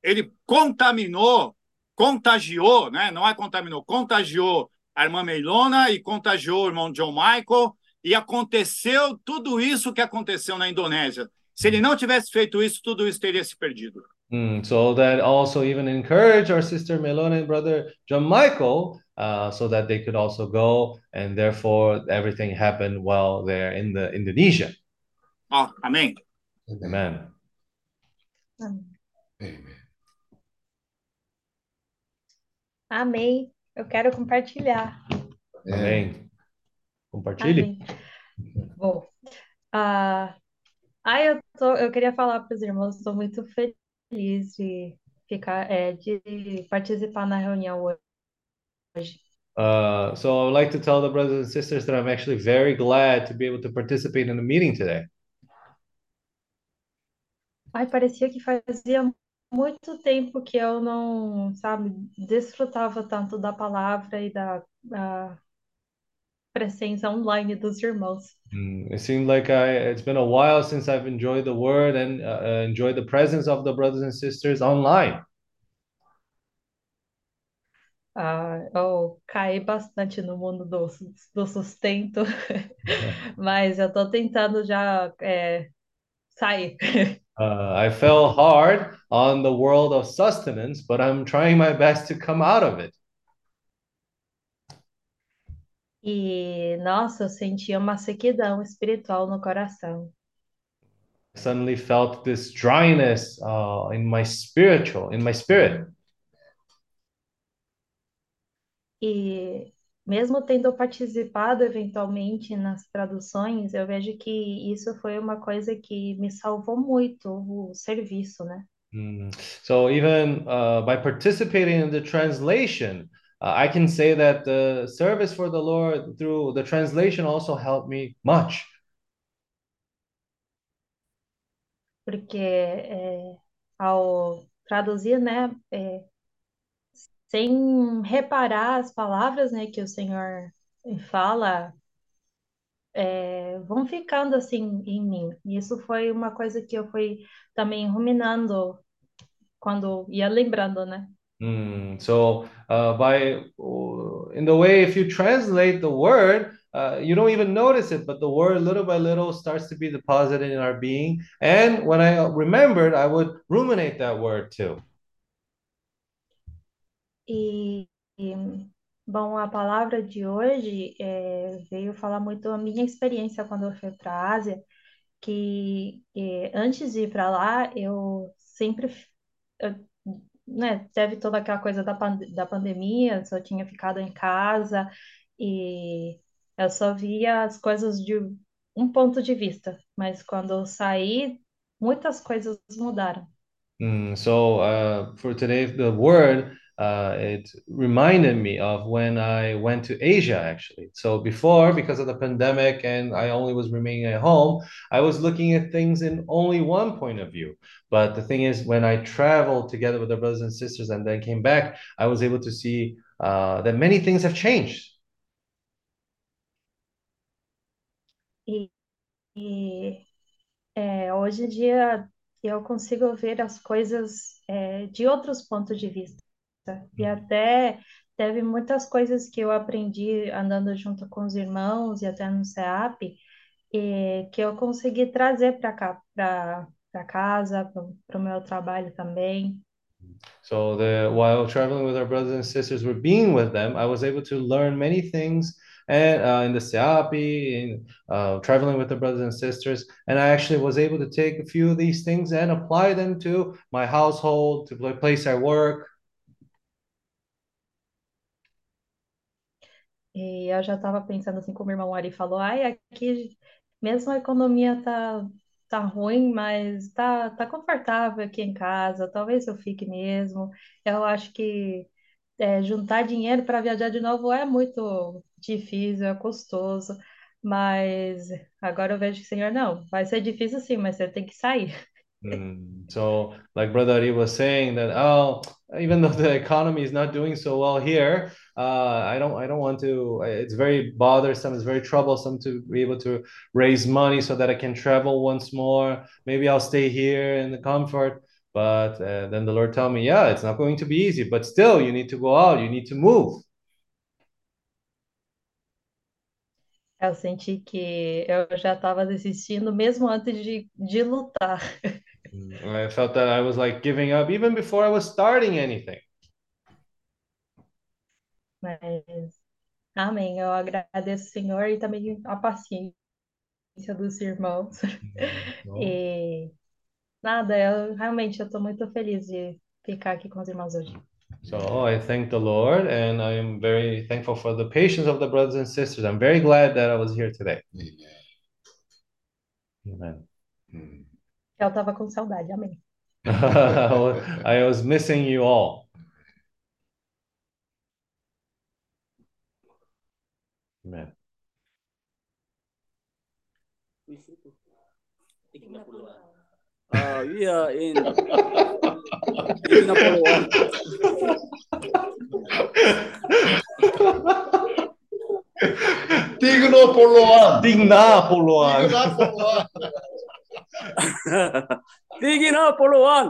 Ele contaminou, contagiou, né? Não é contaminou, contagiou a irmã Meilona e contagiou o irmão John Michael, e aconteceu tudo isso que aconteceu na Indonésia. Se ele não tivesse feito isso, tudo isso teria se perdido. Mm, so that also even encourage our sister Melona and brother John Michael, uh, so that they could also go, and therefore everything happened while they're in the Indonesia. Ó, amém? Amen. Amen. Amém. Eu quero compartilhar. É, Amém. Compartilhe. Amém. Bom, ah, ah, eu tô, eu queria falar para os irmãos, estou muito feliz de ficar, é, de participar na reunião hoje. Uh, so I would like to tell the brothers and sisters that I'm actually very glad to be able to participate in the meeting today. Ai, parecia que fazia muito tempo que eu não, sabe, desfrutava tanto da palavra e da, da presença online dos irmãos. Mm, it seemed like I, it's been a while since I've enjoyed the word and uh, uh, enjoyed the presence of the brothers and sisters online. Ah, eu caí bastante no mundo do, do sustento, mas eu estou tentando já é, sair. Uh, I fell hard on the world of sustenance, but I'm trying my best to come out of it. E, nossa, eu sentia uma sequidão espiritual no coração. I suddenly felt this dryness uh, in my spiritual, in my spirit. E mesmo tendo participado eventualmente nas traduções, eu vejo que isso foi uma coisa que me salvou muito, o serviço, né? Mm. So even uh, by participating in the translation, uh, I can say that the service for the Lord through the translation also helped me much. Porque é, ao traduzir, né, é, sem reparar as palavras, né, que o Senhor fala, é, vão ficando assim em mim. E isso foi uma coisa que eu fui também ruminando quando ia lembrando, né? Mm. So uh, by in the way, if you translate the word, uh, you don't even notice it, but the word little by little starts to be deposited in our being. And when I remembered, I would ruminate that word too. E, bom, a palavra de hoje é, veio falar muito a minha experiência quando eu fui para a Ásia, que é, antes de ir para lá, eu sempre, eu, né, teve toda aquela coisa da, pan da pandemia, só tinha ficado em casa e eu só via as coisas de um ponto de vista, mas quando eu saí, muitas coisas mudaram. Mm, so uh, for today, the word uh, it reminded me of when I went to Asia actually. So before, because of the pandemic and I only was remaining at home, I was looking at things in only one point of view. But the thing is, when I traveled together with the brothers and sisters and then came back, I was able to see uh, that many things have changed. E, e hoje em dia eu consigo ver as coisas é, de outros pontos de vista. E até teve muitas coisas que eu aprendi andando junto com os irmãos e até no CEAP, e que eu consegui trazer para cá, para casa, para o meu trabalho também. So the while traveling with our brothers and sisters, we're being with them. I was able to learn many things and uh, in the SEAPI, in uh, traveling with the brothers and sisters, and I actually was able to take a few of these things and apply them to my household, to the place I work. E eu já estava pensando assim, como o irmão Ari falou, ai, aqui mesmo a economia tá, tá ruim, mas tá, tá confortável aqui em casa, talvez eu fique mesmo. Eu acho que é, juntar dinheiro para viajar de novo é muito difícil, é custoso, mas agora eu vejo que, Senhor, não, vai ser difícil sim, mas você tem que sair. Mm, so, like Brother Ari was saying that, oh, even though the economy is not doing so well here, uh, I don't, I don't want to. It's very bothersome. It's very troublesome to be able to raise money so that I can travel once more. Maybe I'll stay here in the comfort. But uh, then the Lord told me, yeah, it's not going to be easy, but still, you need to go out. You need to move. Eu senti que eu já estava desistindo mesmo antes de, de lutar. I felt that I was like giving up even before I was starting anything. Mas, amém. Eu agradeço, Senhor, e também a paciência dos irmãos. Então, E nada, eu realmente eu estou muito feliz de ficar aqui com os irmãos hoje. So I thank the Lord and I am very thankful for the patience of the brothers and sisters. I'm very glad that I was here today. Amen. Eu estava com saudade, amém. I was missing you all. Amen. 30. Uh, we are in Singapore. Tigno Poloan. Tigna Poloan. Tigna Poloan.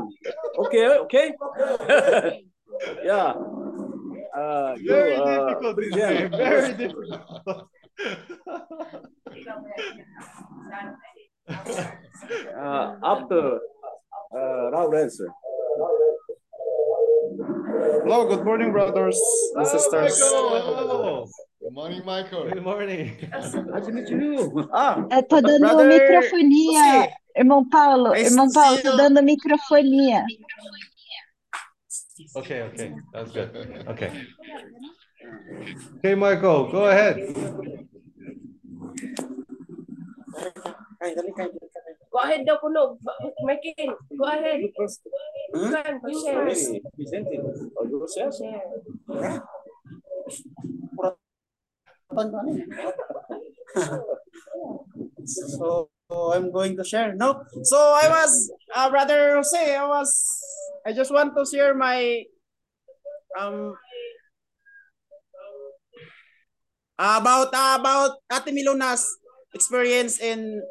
Okay, okay. yeah. Uh, you, Very uh, difficult. present. Very difficult. uh, after uh, Lawrence. Hello, good morning, brothers and sisters. Hello. Good morning, Michael. Good morning. Nice to meet you. Ah, Eu tô dando Brother, microfonia, irmão Paulo. Nice Irmão Paulo, tô you. dando microfonia. Okay, okay. That's good. Okay. Okay, Michael, go ahead. Go ahead daw kuno. Makin, go ahead. Kan, share. Vicente, or yourself? So I'm going to share. No, so I was, uh, brother Jose. I was. I just want to share my um about about Ate Miluna's experience in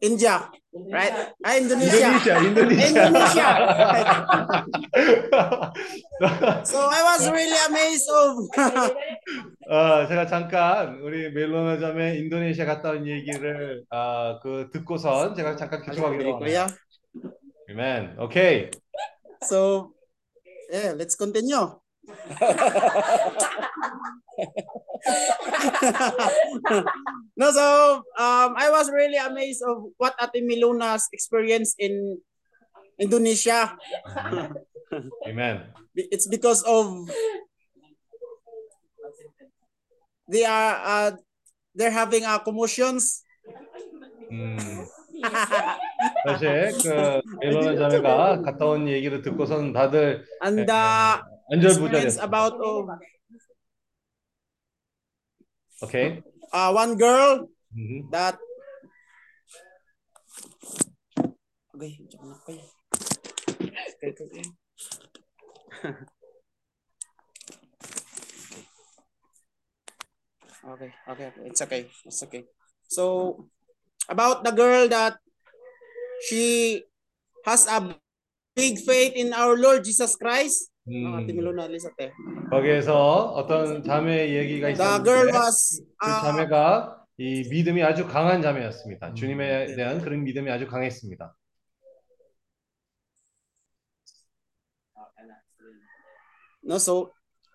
India, right? Ah, Indonesia. Indonesia, Indonesia. Indonesia. So I was really amazed of 어, 제가 잠깐 우리 멜로나 자매 인도네시아 갔다 온 얘기를 아, 그 듣고선 제가 잠깐 합니다. yeah. Amen. Okay. So yeah, let's continue. no, so um, I was really amazed of what Ate Miluna's experience in Indonesia. Amen. It's because of they are uh, they're having uh, commotions. 음, 사실 그 멜로나 자매가 갔다 온 얘기를 듣고선 다들 and uh, experience 안절부절했어요. about of Okay. uh, one girl 음, that okay, jangan apa ya. Okay, okay, okay. okay, okay, okay, it's okay, it's okay. So about the girl that she has a big faith in our Lord Jesus Christ. 음, Ate Milona, listen, ate. 거기에서 어떤 자매 얘기가 The girl 있었는데 was 그 uh, 자매가 이 믿음이 아주 강한 자매였습니다. 주님에 대한 그런 믿음이 아주 강했습니다. No, so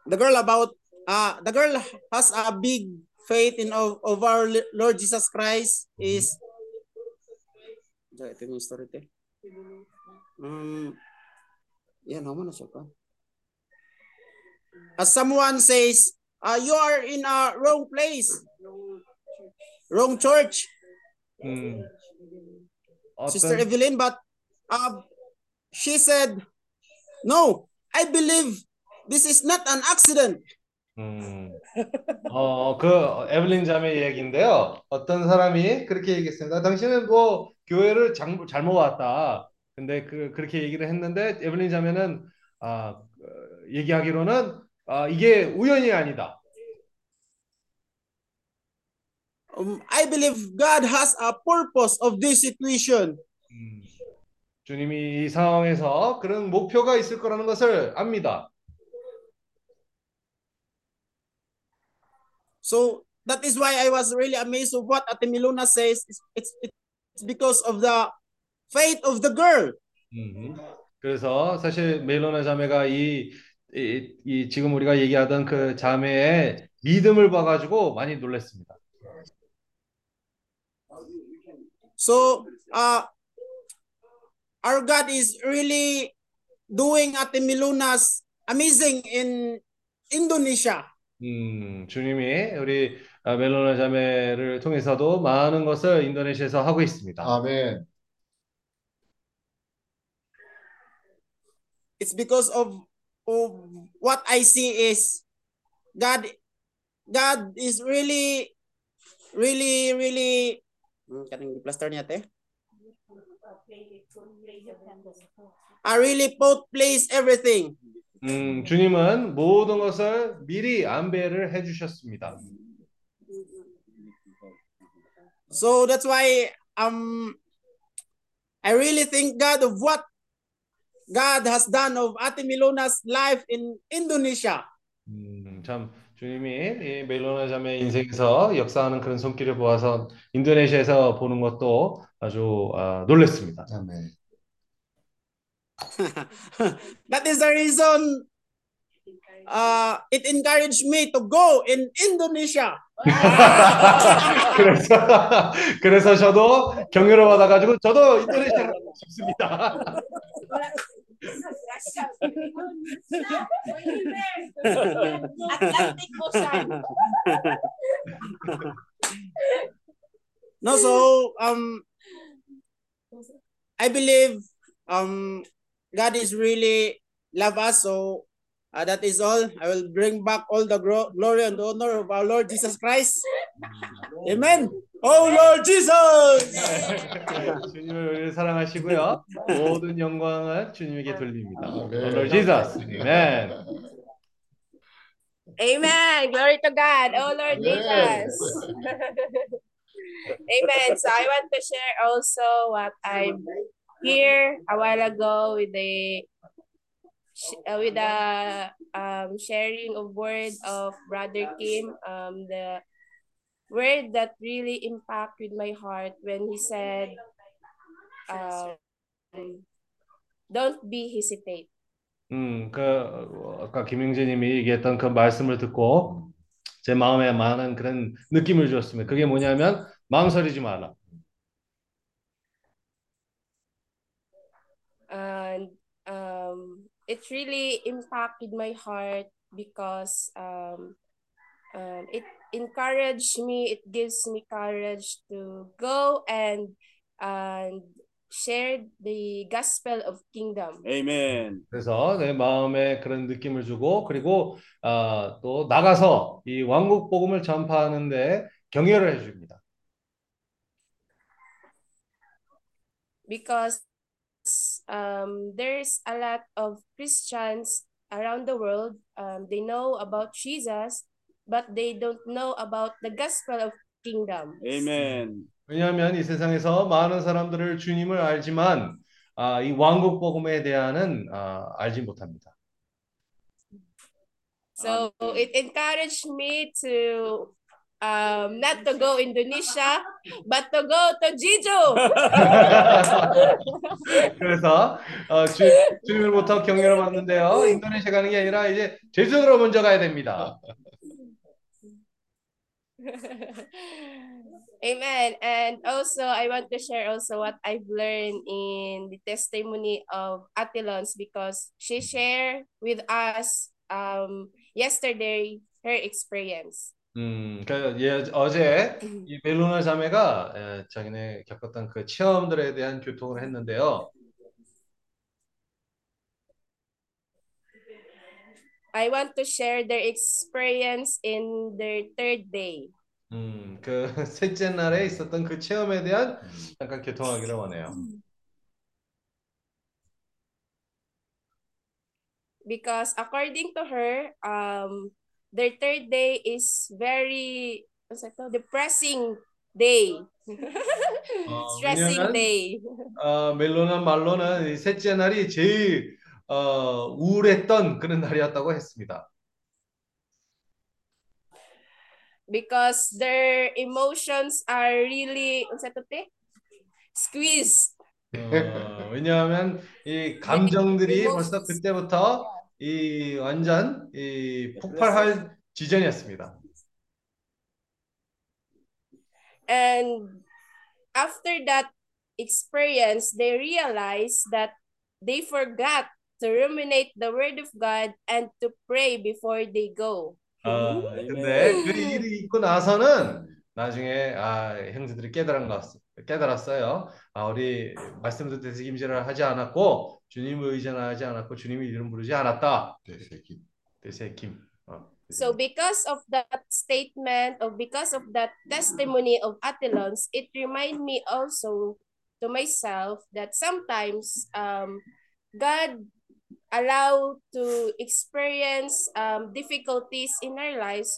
the girl about uh the girl has a big faith in of, of our Lord Jesus Christ is ito yung story te. Um, yan, naman na siya pa. As someone says, uh, you are in a wrong place, wrong church, 음, Sister Evelyn, but uh, she said, no, I believe this is not an accident. 음, 어, 그 에블린 자매 얘기인데요. 어떤 사람이 그렇게 얘기했습니다. 당신은 뭐 교회를 장, 잘못 왔다. 근데 그 그렇게 얘기를 했는데 에블린 자매는 아, 어, 얘기하기로는 아, 이게 우연이 아니다. Um, I believe God has a purpose of this situation. 음, 주님이 이 상황에서 그런 목표가 있을 거라는 것을 압니다. So that is why I was really amazed of what Ate Milona says. It's, it's, it's because of the faith of the girl. 음, 그래서 사실 멜로나 자매가 이, 이, 이 지금 우리가 얘기하던 그 자매의 믿음을 봐가지고 많이 놀랐습니다. So uh, our God is really doing Ate Milona's amazing in Indonesia. 음, 주님이 우리 아, 멜로나 자매를 통해서도 많은 것을 인도네시아에서 하고 있습니다. 아멘. It's because of what I see is God God is really really really Hmm, kanang plaster niya te. I really both place everything. 음, 주님은 모든 것을 미리 안배를 해주셨습니다. So that's why um I really thank God of what God has done of Ate Milona's life in Indonesia. 음, 참 주님이 이 멜로나 자매 인생에서 역사하는 그런 손길을 보아서 인도네시아에서 보는 것도 아주 아, 놀랐습니다. 아멘. that is the reason uh, it encouraged me to go in Indonesia. 그래서 그래서 저도 격려를 받아가지고 저도 인도네시아 가고 싶습니다. Atlantic Ocean. No, so um, I believe um, God is really love us. So uh, that is all. I will bring back all the glory and honor of our Lord Jesus Christ. Amen. Oh Lord Jesus. 주님을 우리를 사랑하시고요. 모든 영광은 주님에게 돌립니다. 아멘. Lord Jesus. Amen. Amen. Glory to God. Oh Lord Amen. Jesus. Amen. So I want to share also what I hear a while ago with the sh- uh, with the um, sharing of word of Brother Kim. Um, the word that really impacted my heart when he said, um, "Don't be hesitate." 음, 그 어, 아까 김영재님이 얘기했던 그 말씀을 듣고 제 마음에 많은 그런 느낌을 주었습니다. 그게 뭐냐면 망설이지 마라. and um, it really impacted my heart because um, um, it encouraged me it gives me courage to go and and share the gospel of kingdom Amen. 그래서 내 마음에 그런 느낌을 주고 그리고 아, 또 나가서 이 왕국 복음을 전파하는데 격려를 해줍니다. because um, there's a lot of Christians around the world. Um, they know about Jesus, but they don't know about the gospel of kingdom. Amen. 왜냐하면 이 세상에서 많은 사람들을 주님을 알지만 아, 이 왕국 복음에 대한은 아, 알지 못합니다. So it encouraged me to um, not to go Indonesia, but to go to Jeju. 그래서 어, 주, 주님으로부터 격려를 받는데요. 인도네시아 가는 게 아니라 이제 제주도로 먼저 가야 됩니다. Amen. And also, I want to share also what I've learned in the testimony of Atilons because she shared with us um, yesterday her experience. 음, 그 예, 어제 이 멜로나 자매가 에, 자기네 겪었던 그 체험들에 대한 교통을 했는데요. I want to share their experience in their third day. 음, 그 셋째 날에 있었던 그 체험에 대한 잠깐 교통하기를 원해요. because according to her, um, their third day is very what's that called? depressing day, stressing 왜냐면 day. 어, 멜로나 말로는 이 셋째 날이 제일 어, 우울했던 그런 날이었다고 했습니다. Because their emotions are really squeezed. 어, 왜냐하면 이 감정들이 벌써 그때부터 이 완전 이 폭발할 지전이었습니다. And after that experience, they realized that they forgot to ruminate the word of God and to pray before they go. 어, 근데 그 일이 있고 나서는 나중에 아, 형제들이 깨달은 것 같- 깨달았어요. 아, 우리 말씀 듣듯 책임질을 하지 않았고 주님을 의존하지 않았고 주님의 이름 부르지 않았다. 대세기. 대세김. 어, So because of that statement or because of that testimony of Atilons, it remind me also to myself that sometimes um, God allow to experience um, difficulties in our lives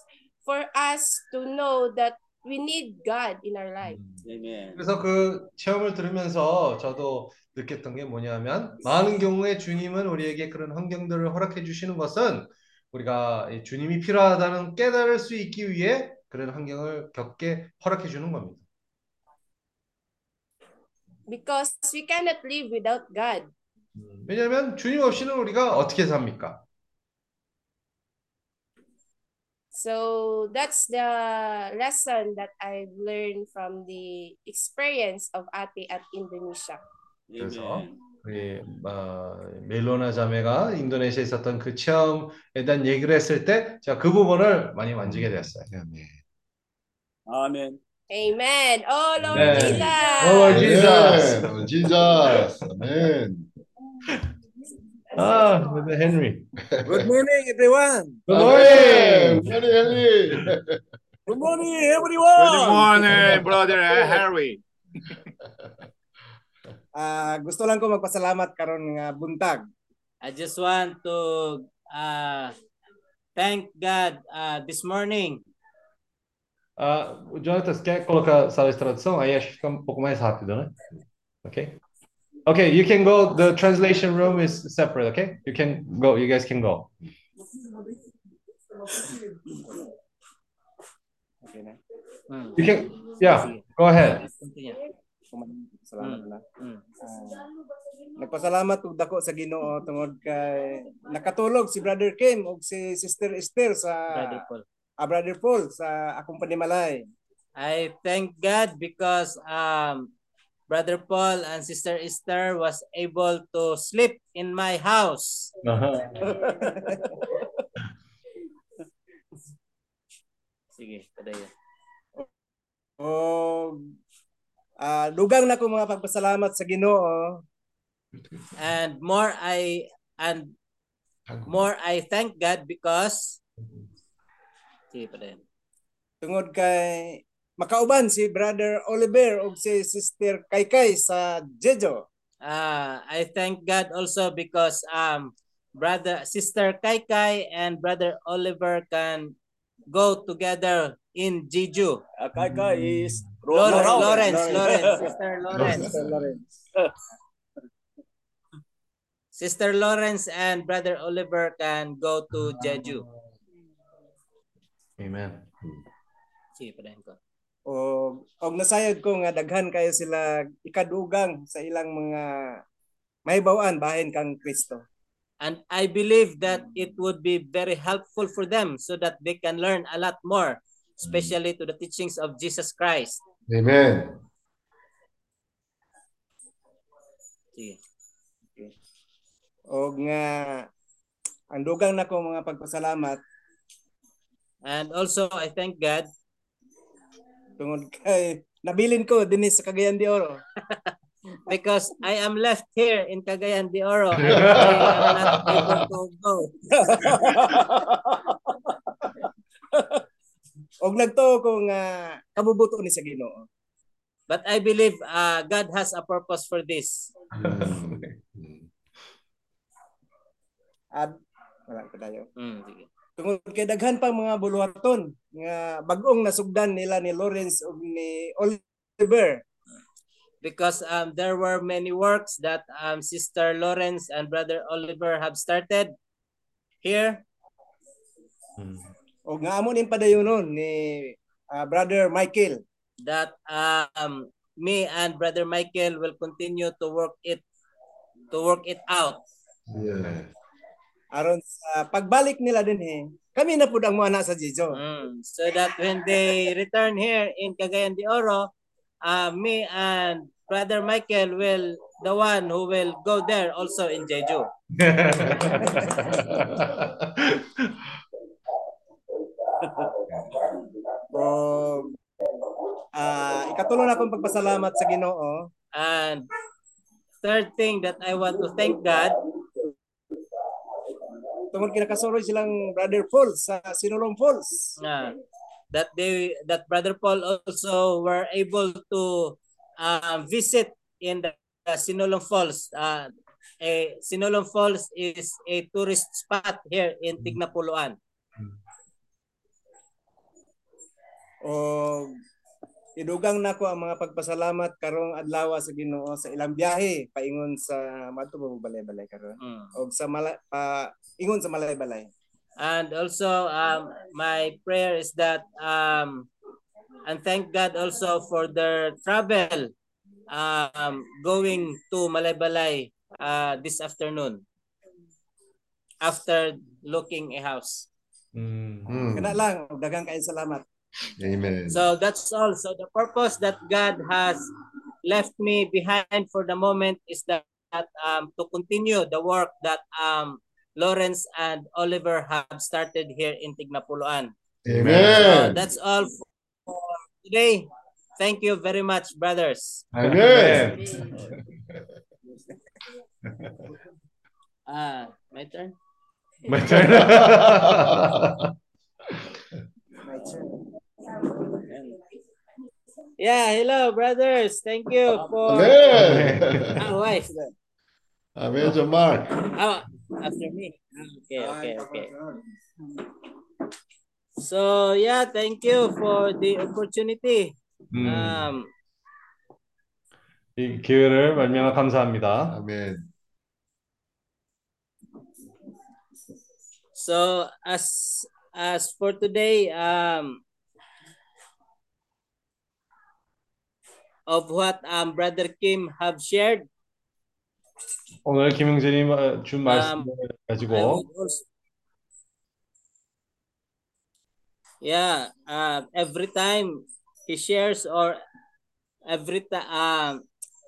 for us to know that we need God in our life. Amen. 그래서 그 체험을 들으면서 저도 느꼈던 게 뭐냐면 많은 경우에 주님은 우리에게 그런 환경들을 허락해 주시는 것은 우리가 이 주님이 필요하다는 깨달을 수 있기 위해 그런 환경을 겪게 허락해 주는 겁니다. Because we cannot live without God. 왜냐하면 주님 없이는 우리가 어떻게 삽니까? So that's the lesson that I've learned from the experience of Ate at Indonesia. 그래서 Amen. 우리 어, 멜로나 자매가 인도네시아에 있었던 그 체험에 대한 얘기를 했을 때 제가 그 부분을 많이 만지게 되었어요. 아멘. Amen. Amen. Oh Lord Amen. Jesus. Oh, Lord Jesus. 아멘. 지 Ah, Brother Henry. Good morning, everyone. Good morning. Brother Henry. Good morning, everyone. Good morning, Brother Henry. Uh, ah, gusto lang ko magpasalamat karon nga buntag. I just want to uh, thank God uh, this morning. Uh, Jonathan, quer colocar essa extradução? Aí acho que fica um pouco mais rápido, né? Ok? Okay, you can go. The translation room is separate, okay? You can go. You guys can go. Okay. You can, yeah, go ahead. Continue. Salamat na. Mm. Ah, nagpasalamat ug dako sa Ginoo tungod kay nakatulog si Brother Kim ug si Sister Esther sa Brother Paul. ah, Brother Paul sa akong panimalay. I thank God because um, Brother Paul and Sister Esther was able to sleep in my house. Uh-huh. Sige, padayon. o ah, dugang na ko mga pagpasalamat sa Ginoo And more I and more I thank God because Sige, padayon. tungod kay makauban si Brother Oliver ug si Sister Kaykay sa Jejo. Uh, I thank God also because um brother sister Kaikai and brother Oliver can go together in Jeju. Kaykay is Lawrence, Lawrence, Lawrence, Lawrence. Lawrence, Sister Lawrence. Sister Lawrence. Sister Lawrence and brother Oliver can go to Jeju. Amen. Sige, padayon ko. O og nasayod ko nga daghan kayo sila ikadugang sa ilang mga mahibaw-an bahin kang Kristo. And I believe that it would be very helpful for them so that they can learn a lot more, especially to the teachings of Jesus Christ. 아멘. Sige. Og nga ang dugang nako mga pagpasalamat And also, I thank God tungod kay nabilin ko dinhi sa Cagayan de Oro. because I am left here in Cagayan de Oro. I am not able to go. og nagtuo ko nga kabubuto ni sa Ginoo. But I believe uh, God has a purpose for this. At wala ko tayo. Mm, sige. Tungod kay daghan pang mga buluhaton nga bag-ong nasugdan nila ni Lawrence ug ni Oliver. Because um, there were many works that um, Sister Lawrence and Brother Oliver have started here. O nga amo nin padayonon ni ah, Brother Michael. that um, me and Brother Michael will continue to work it to work it out. 예. Aron sa pagbalik nila din eh, kami na pud ang mga nasa Jijo. Mm, so that when they return here in Cagayan de Oro, uh, me and Brother Michael will the one who will go there also in Jeju. O ah ikatulo na akong pagpasalamat sa Ginoo And third thing that I want to thank God tungod kinakasuroy silang Brother Paul sa Sinulong Falls. uh, that they that Brother Paul also were able to uh, visit in the, the Sinulong Falls. Uh, a Sinulong Falls is a tourist spot here in Tignapuluan. O idugang nako ang mga pagpasalamat karong adlaw sa Ginoo sa ilang biyahe paingon sa madto ba mo balay-balay karon Mm. o sa mala, pa ingon sa malay-balay. And also, um, my prayer is that, um, and thank God also for their travel um, going to Malaybalay uh, this afternoon after looking a house. 음. 음. Kana lang daghang kay salamat. Amen. So that's all. So the purpose that God has left me behind for the moment is that um, to continue the work that um, Lawrence and Oliver have started here in Tignapuluan. So Amen. that's all for today. Thank you very much, brothers. Amen. Uh, my turn. my turn. My turn. Yeah, hello, brothers. Thank you for. 아멘. Ah, wife. 아멘 정말. Oh, after me. Okay, okay, okay. So yeah, thank you for the opportunity. 음. Um, 이 기회를 말미암아 감사합니다. 아멘. so as as for today, um, of what um brother Kim have shared, 오늘 김영진이 마- 준 말씀을 Um, I 가지고 would also, yeah, uh, every time he shares or every time, um,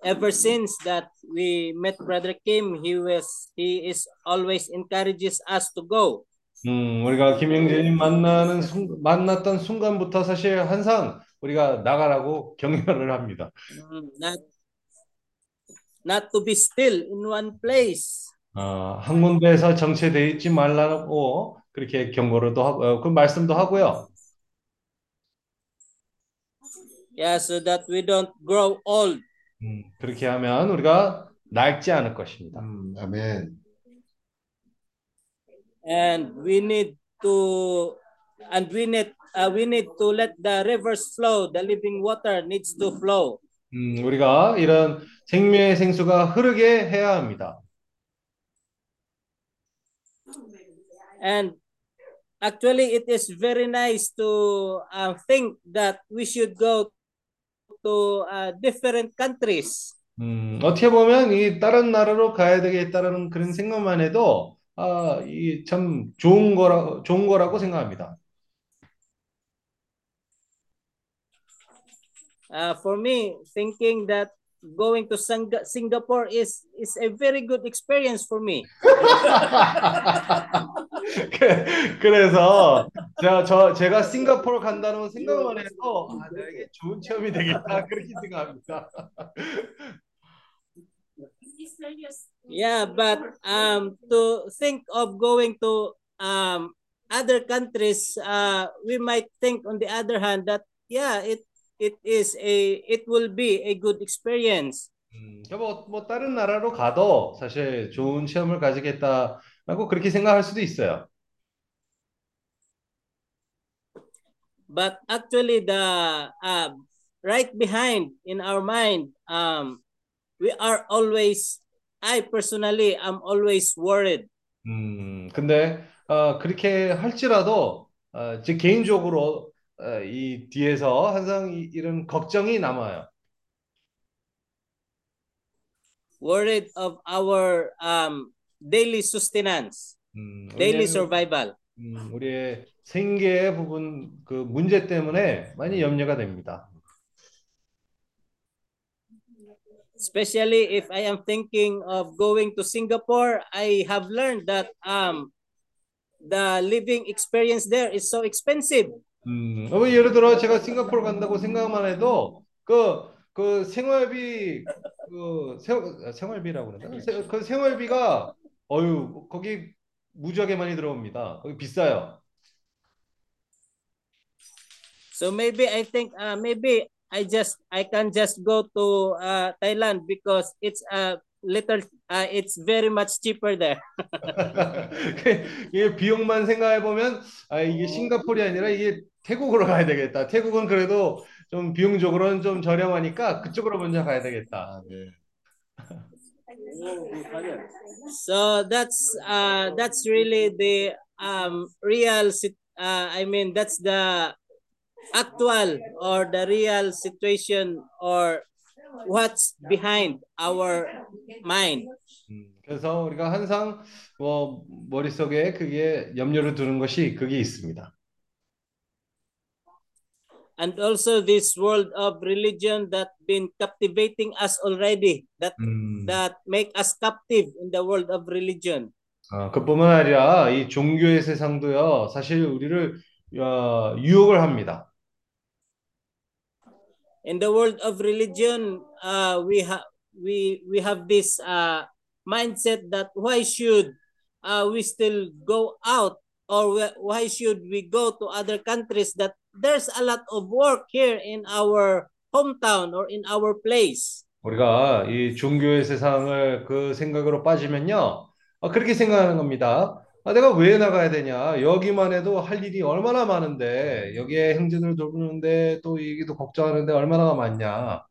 ever since that we met Brother Kim, he was he is always encourages us to go. 음, 우리가 김영진이 만나는 순, 만났던 순간부터 사실 항상 우리가 나가라고 격려를 합니다. Mm, Not not to be still in one place. 어, 한 군데에서 정체되어 있지 말라고 그렇게 경고를 또 하고 어, 그 말씀도 하고요. Yeah, so that we don't grow old. 음, 그렇게 하면 우리가 낡지 않을 것입니다. 음, 아멘. and we need to and we need uh, we need to let the rivers flow the living water needs to flow 음, 우리가 이런 생명의 생수가 흐르게 해야 합니다. and actually it is very nice to uh, think that we should go to uh, different countries 음, 어떻게 보면 이 다른 나라로 가야 되겠다라는 그런 생각만 해도 아, 이 참 좋은 거라 좋은 거라고 생각합니다. uh, for me thinking that going to Sang- Singapore is is a very good experience for me 그- 그래서 제가 저 제가 싱가포르 간다는 생각만 해도 아, 나에게 좋은 체험이 되겠다 그렇게 생각합니다. Yeah, but um, to think of going to um, other countries, uh, we might think on the other hand that yeah, it it is a it will be a good experience. 음, 뭐, 뭐 다른 나라로 가도 사실 좋은 체험을 가지겠다라고 그렇게 생각할 수도 있어요. But actually, the uh, right behind in our mind, um, we are always. I personally am always worried. 음, 근데 어, 그렇게 할지라도 어, 제 개인적으로 어, 이 뒤에서 항상 이, 이런 걱정이 남아요. worried of our um, daily sustenance, 음, daily survival. 음, 우리의 생계의 부분 그 문제 때문에 많이 염려가 됩니다. Especially if I am thinking of going to Singapore, I have learned that um, the living experience there is so expensive. 음, 어, 예를 들어 제가 싱가포르 간다고 생각만 해도 그, 그 생활비 그 생, 생활비라고 그러나? 세- 그 생활비가 어유 거기 무지하게 많이 들어옵니다. 거기 비싸요. So maybe I think uh, maybe I just I can just go to uh, Thailand because it's a little uh, it's very much cheaper there. 이게 비용만 생각해 보면 아 이게 싱가포르이 아니라 이게 태국으로 가야 되겠다. 태국은 그래도 좀 비용적으로는 좀 저렴하니까 그쪽으로 먼저 가야 되겠다. 네. So that's uh that's really the um real sit- uh I mean that's the actual or the real situation or what's behind our mind. 음, 그래서 우리가 항상 뭐 머릿속에 그게 염려를 두는 것이 그게 있습니다. And also this world of religion that been captivating us already that 음, that make us captive in the world of religion. 아, 그뿐만 아니라 이 종교의 세상도요, 사실 우리를 어, 유혹을 합니다. In the world of religion, uh, we have we we have this uh, mindset that why should uh, we still go out or wh- why should we go to other countries that there's a lot of work here in our hometown or in our place. 우리가 이 종교의 세상을 그 생각으로 빠지면요, 어, 그렇게 생각하는 겁니다. 아, 내가 왜 나가야 되냐? 여기만 해도 할 일이 얼마나 많은데, 여기에 형제들 돌보는데, 또 얘기도 걱정하는데 얼마나 많냐?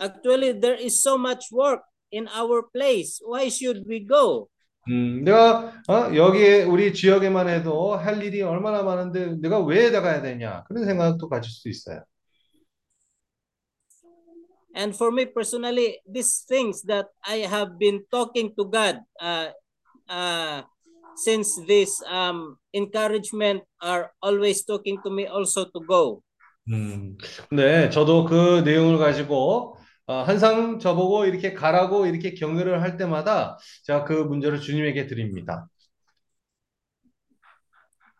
Actually, there is so much work in our place. Why should we go? 음, 내가 어, 여기에 우리 지역에만 해도 할 일이 얼마나 많은데 내가 왜 나가야 되냐? 그런 생각도 가질 수 있어요. And for me personally, these things that I have been talking to God uh, uh, since this um, encouragement are always talking to me also to go. 음, 근데 저도 그 내용을 가지고 어, 항상 저보고 이렇게 가라고 이렇게 격려를 할 때마다 제가 그 문제를 주님에게 드립니다.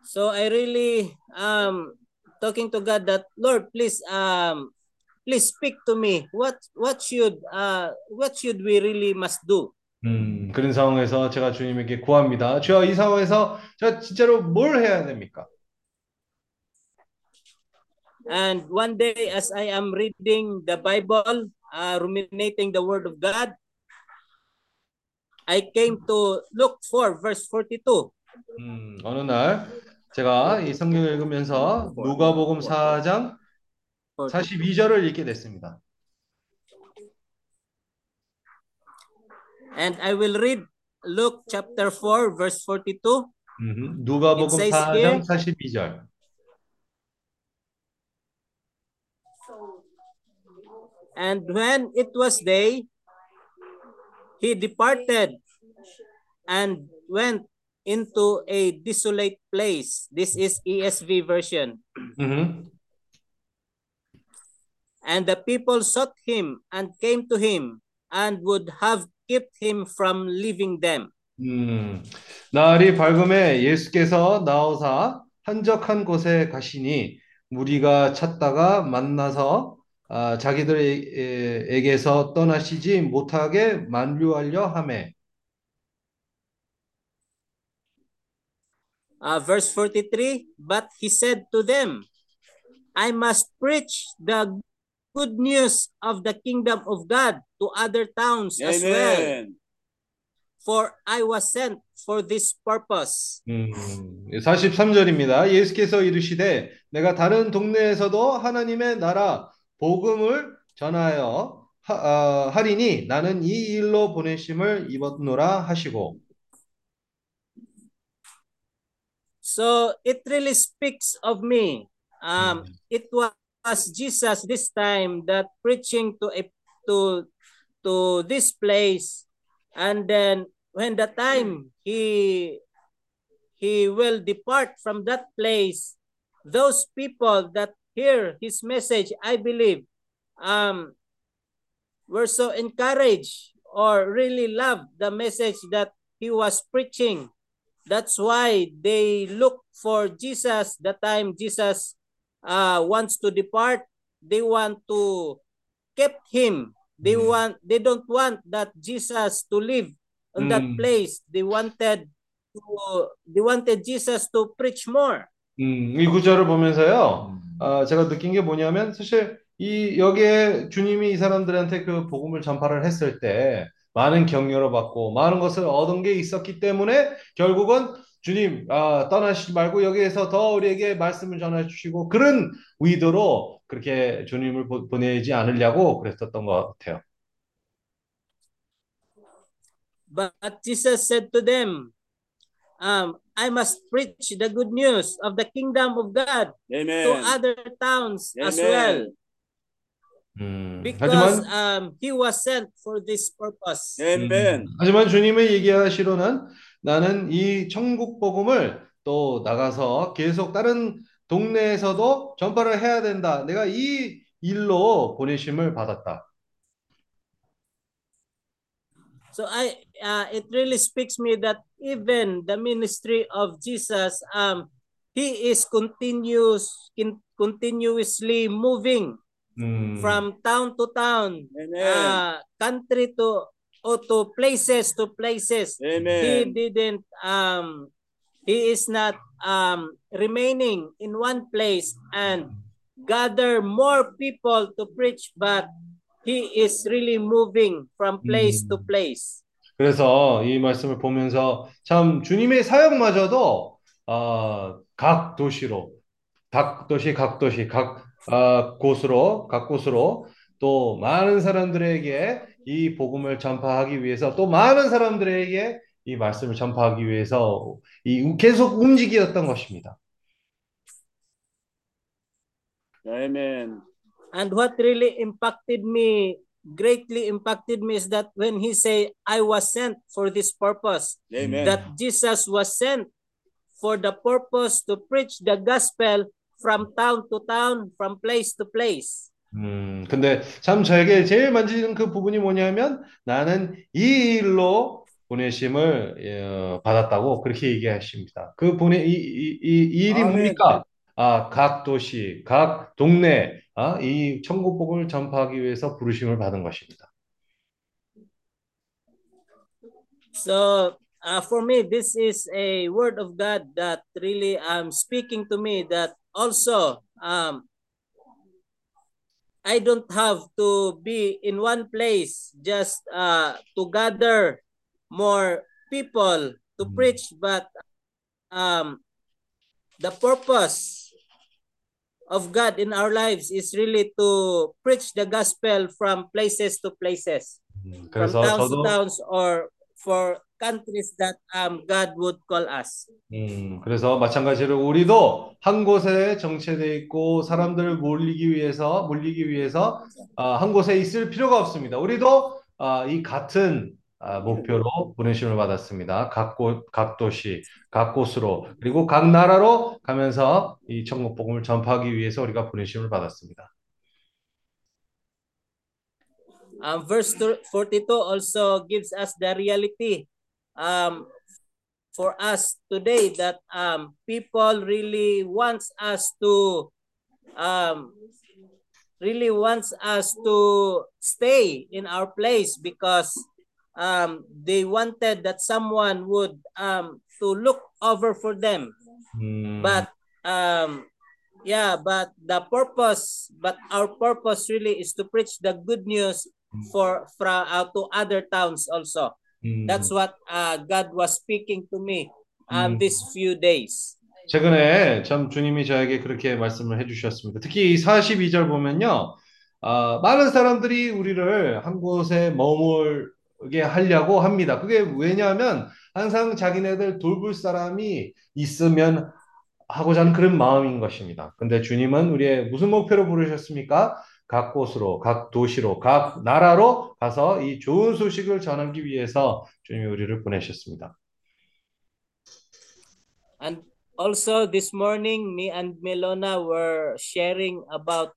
So I really um talking to God that Lord, please um please speak to me. What what should uh what should we really must do? 음, 그런 상황에서 제가 주님에게 구합니다. 주여, 이 상황에서 제가 진짜로 뭘 해야 됩니까? And one day, as I am reading the Bible, uh, ruminating the Word of God, I came to look for verse 42. 음, 어느 날 제가 이 성경을 읽으면서 누가복음 4장 42절을 읽게 됐습니다. And I will read Luke chapter 4, verse 42. 음, 누가복음 It says 4장 here- 42절. And when it was day, he departed and went into a desolate place. This is ESV version. 음, And the people sought him and came to him and would have kept him from leaving them. 음, 날이 밝음에 예수께서 나오사 한적한 곳에 가시니 무리가 찾다가 만나서 아, 자기들에게서 떠나시지 못하게 만류하려 하매 Uh, verse 43 But he said to them, I must preach the good news of the kingdom of God to other towns as well, Amen. for I was sent for this purpose. 음, 43절입니다. 예수께서 이르시되 내가 다른 동네에서도 하나님의 나라 복음을 전하여 하, 아, 하리니 나는 이 일로 보내심을 입었노라 하시고 So it really speaks of me. Um, it was Jesus this time that preaching to a to to this place, and then when the time he he will depart from that place, those people that hear his message, I believe, um, were so encouraged or really loved the message that he was preaching. That's why they look for Jesus the time Jesus uh, wants to depart. They want to keep him. They Mm. want they don't want that Jesus to live on that Mm. place. They wanted to they wanted Jesus to preach more. 음, 이 구절을 보면서요. 아, 제가 느낀 게 뭐냐면 사실 이 여기에 주님이 이 사람들한테 그 복음을 전파를 했을 때 많은 격려를 받고 많은 것을 얻은 게 있었기 때문에 결국은 주님 아, 떠나시지 말고 여기에서 더 우리에게 말씀을 전해 주시고 그런 의도로 그렇게 주님을 보- 보내지 않으려고 그랬었던 것 같아요. But Jesus said to them, um, I must preach the good news of the kingdom of God to Amen. other towns as Amen. well. 음, Because 하지만 um, he was sent for this purpose. Amen. 하지만 주님의 얘기하시로는 나는 이 천국 복음을 또 나가서 계속 다른 동네에서도 전파를 해야 된다. 내가 이 일로 보내심을 받았다. So I, uh, it really speaks me that even the ministry of Jesus, um, he is continuous, in, continuously moving 음, from town to town, Amen. uh, country to or to places to places. He Amen. didn't um he is not um remaining in one place and gather more people to preach, but he is really moving from place to 음. place. 그래서 이 말씀을 보면서 참 주님의 사역마저도 어, 각 도시로, 각 도시, 각 도시, 각 어, 곳으로, 각 곳으로 또 많은 사람들에게 이 복음을 전파하기 위해서 또 많은 사람들에게 이 말씀을 전파하기 위해서 이 계속 움직이었던 것입니다. Amen. And what really impacted me, greatly impacted me is that when he say, I was sent for this purpose, Amen. that Jesus was sent for the purpose to preach the gospel from town to town, from place to place. 음, 근데 참 저에게 제일 만지는 그 부분이 뭐냐면 나는 이 일로 보내심을 어, 받았다고 그렇게 얘기하십니다. 그 보내 이, 이, 이, 이 일이 아멘. 뭡니까? 아, 각 도시, 각 동네, 아, 이 천국복음을 전파하기 위해서 부르심을 받은 것입니다. So uh, for me, this is a word of God that really um speaking to me that also um I don't have to be in one place just uh to gather more people to Mm. preach, but um the purpose of God in our lives is really to preach the gospel from places to places, 음, from 그래서 towns to 저도 towns, or for countries that um God would call us. 음, 그래서 마찬가지로 우리도 한 곳에 정체돼 있고 사람들을 몰리기 위해서 몰리기 위해서 아, 한 곳에 있을 필요가 없습니다. 우리도 아, 이 같은 아, 목표로 보내심을 받았습니다. 각 곳, 각 도시, 각 곳으로 그리고 각 나라로 가면서 이 천국 복음을 전파하기 위해서 우리가 보내심을 받았습니다. Um, verse thir- 42 also gives us the reality um, for us today that um, people really wants us to um, really wants us to stay in our place because um, they wanted that someone would um, to look over for them 음, but um yeah but the purpose but our purpose really is to preach the good news for from uh, to other towns also 음, that's what uh, god was speaking to me um 음. these few days 최근에 참 주님이 저에게 그렇게 말씀을 해주셨습니다. 특히 이 42절 보면요. 아, 많은 사람들이 우리를 한 곳에 머물 게 하려고 합니다. 그게 왜냐하면 항상 자기네들 돌볼 사람이 있으면 하고자 하는 그런 마음인 것입니다. 근데 주님은 우리의 무슨 목표로 부르셨습니까? 각 곳으로, 각 도시로, 각 나라로 가서 이 좋은 소식을 전하기 위해서 주님이 우리를 보내셨습니다. and also this morning me and melona were sharing about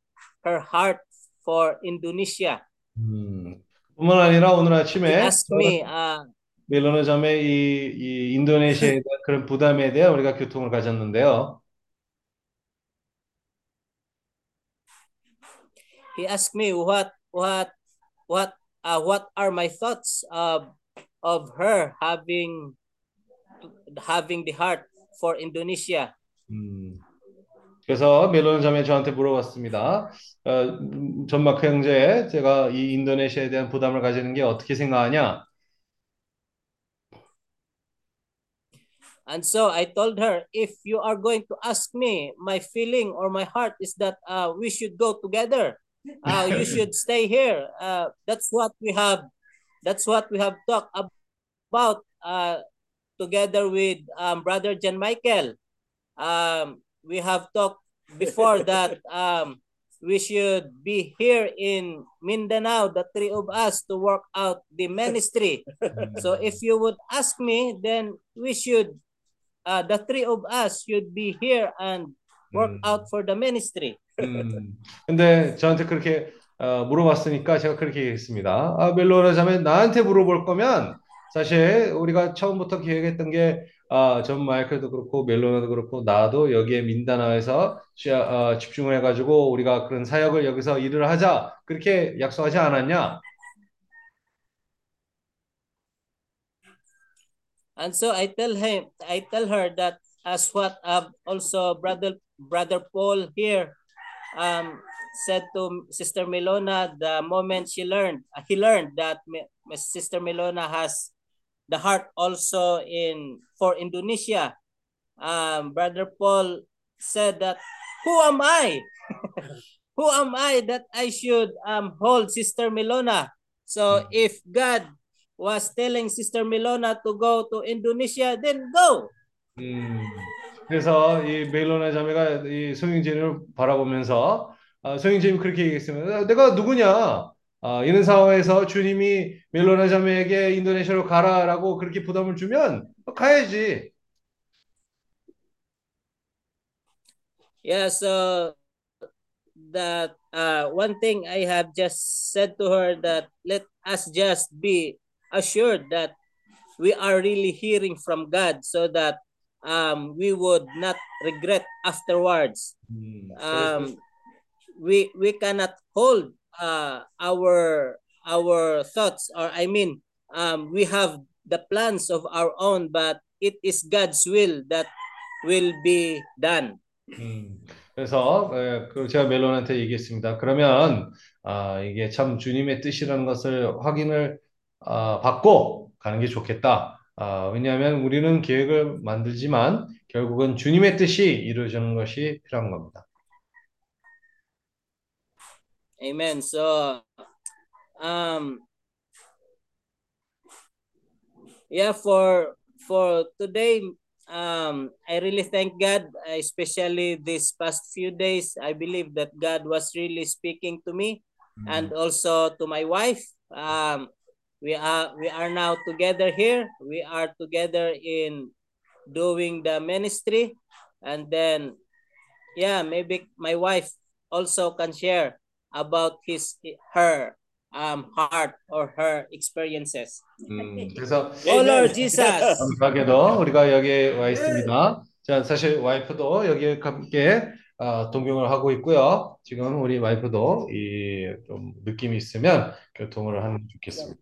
her heart for indonesia 음, 뿐만 아니라 오늘 아침에 asked me uh, 밀로나 점의 이, 이 인도네시아에 대한 그런 부담에 대한 우리가 교통을 가졌는데요. he asked me what what what uh, what are my thoughts of of her having having the heart for Indonesia. 음, 그래서 멜로는 자매 저한테 물어봤습니다. 어, 음, 존 마크 형제, 제가 이 인도네시아에 대한 부담을 가지는 게 어떻게 생각하냐? And so I told her, if you are going to ask me, my feeling or my heart is that uh, we should go together. Uh, you should stay here. Uh, that's what we have. That's what we have talked about uh, together with um, Brother John Michael. Um, we have talked before that um, we should be here in Mindanao, the three of us, to work out the ministry. so if you would ask me, then we should, uh, the three of us should be here and work 음. out for the ministry. 음, 근데 저한테 그렇게 어, 물어봤으니까 제가 그렇게 얘기했습니다. 아, 멜로나 자매 나한테 물어볼 거면 사실 우리가 처음부터 계획했던 게 아, 전 마이클도 그렇고 멜로나도 그렇고 나도 여기에 민다나에서 시- 어, 집중을 해가지고 우리가 그런 사역을 여기서 일을 하자 그렇게 약속하지 않았냐? And so I tell him, I tell her that as what uh, also brother brother Paul here um, said to Sister Milona the moment she learned, uh, he learned that Sister Milona has the heart also in for Indonesia. Um, brother Paul said that, who am I? who am I that I should um, hold Sister Milona? So if God was telling Sister Milona to go to Indonesia, then go. 음, 그래서 이 멜로나 자매가 이 송영진을 바라보면서 아, 소영진이 그렇게 얘기했습니다. 내가 누구냐? 아, 이런 상황에서 주님이 멜로나 자매에게 인도네시아로 가라라고 그렇게 부담을 주면 가야지. Yeah, so that uh, one thing I have just said to her that let us just be assured that we are really hearing from God so that um, we would not regret afterwards. 음, Um, we we cannot hold uh, our our thoughts or I mean um, we have the plans of our own but it is God's will that will be done. 음, 그래서 에, 그 제가 멜론한테 얘기했습니다. 그러면 아, 이게 참 주님의 뜻이라는 것을 확인을 아, 받고 가는 게 좋겠다. 아, 왜냐하면 우리는 계획을 만들지만 결국은 주님의 뜻이 이루어지는 것이 필요한 겁니다. Amen. So, um, yeah, for for today, um, I really thank God, especially these past few days. I believe that God was really speaking to me and also to my wife. Um, we are we are now together here. We are together in doing the ministry, and then, yeah, maybe my wife also can share about his her um heart or her experiences. 음, 그래서 Oh Lord Jesus. 감사하게도 우리가 여기에 와 있습니다. 자, 사실 와이프도 여기에 함께 아, 동경을 하고 있고요. 지금 우리 와이프도 이 좀 느낌이 있으면 교통을 하는 게 좋겠습니다.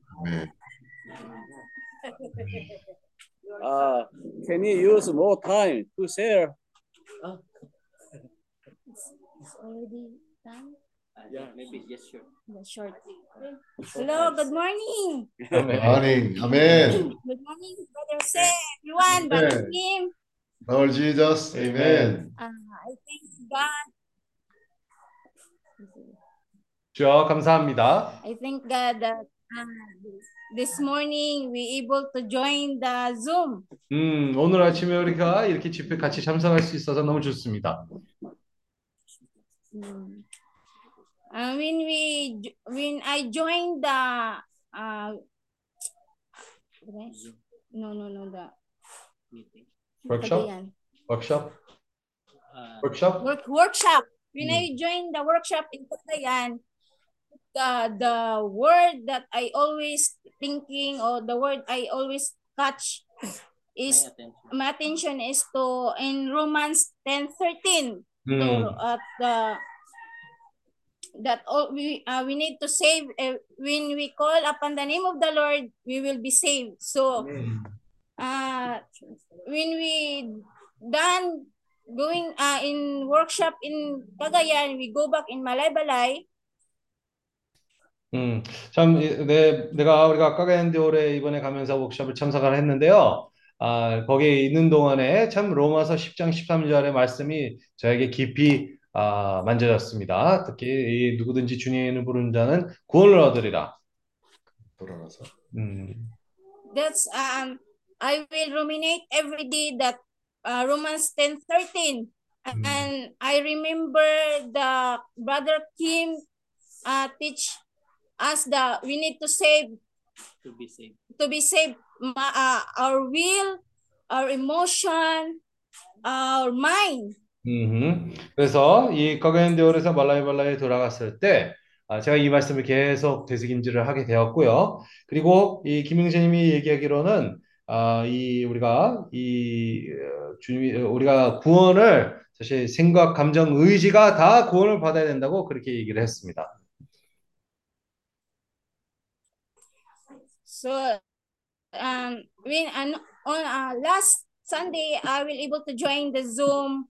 Uh, can you use more time to share? It's already done. Yeah, maybe yes, sure. The short. Hello, good morning. 아멘. 아멘. Good morning, Brother Jose, everyone, Brother Amen. Kim. Lord Jesus. Amen. Uh, I thank God. 주여 감사합니다. I thank God that uh, this morning we able to join the Zoom. 음, 오늘 아침에 우리가 이렇게 집회 같이 참석할 수 있어서 너무 좋습니다. Mm. uh, when we when I joined the uh, no no no the workshop? Again. workshop? Uh, workshop? Work, workshop. When mm. I hmm. joined the workshop in Patayan the the word that I always thinking or the word I always catch is my attention, my attention is to in Romans 10 13 mm. to, at the that all we uh, we need to save uh, when we call upon the name of the Lord we will be saved so uh when we done going uh, in workshop in Cagayan, we go back in Malaybalay. 음, 참, 이- 내, 내가 우리가 까가엔디올에 이번에 가면서 워크숍을 참석을 했는데요. 아, 거기에 있는 동안에 참 로마서 10장 13절의 말씀이 저에게 깊이 아, 만져졌습니다. 특히 이 누구든지 주님을 부르는 자는 구원을 얻으리라. 돌아가서. 음, That's um I will ruminate every day that uh, Romans 10:13 and I remember the brother Kim uh, teach us that we need to save To be saved. to be saved ma- uh, our will, our emotion, our mind. 음, 그래서 이 까가엔디올에서 말라이발라에 돌아갔을 때 아, 제가 이 말씀을 계속 되새김질을 하게 되었고요. 그리고 이 김영재님이 얘기하기로는 아, 이 우리가 이 어, 주님 우리가 구원을 사실 생각, 감정, 의지가 다 구원을 받아야 된다고 그렇게 얘기를 했습니다. So um when on, on uh, last Sunday I will able to join the Zoom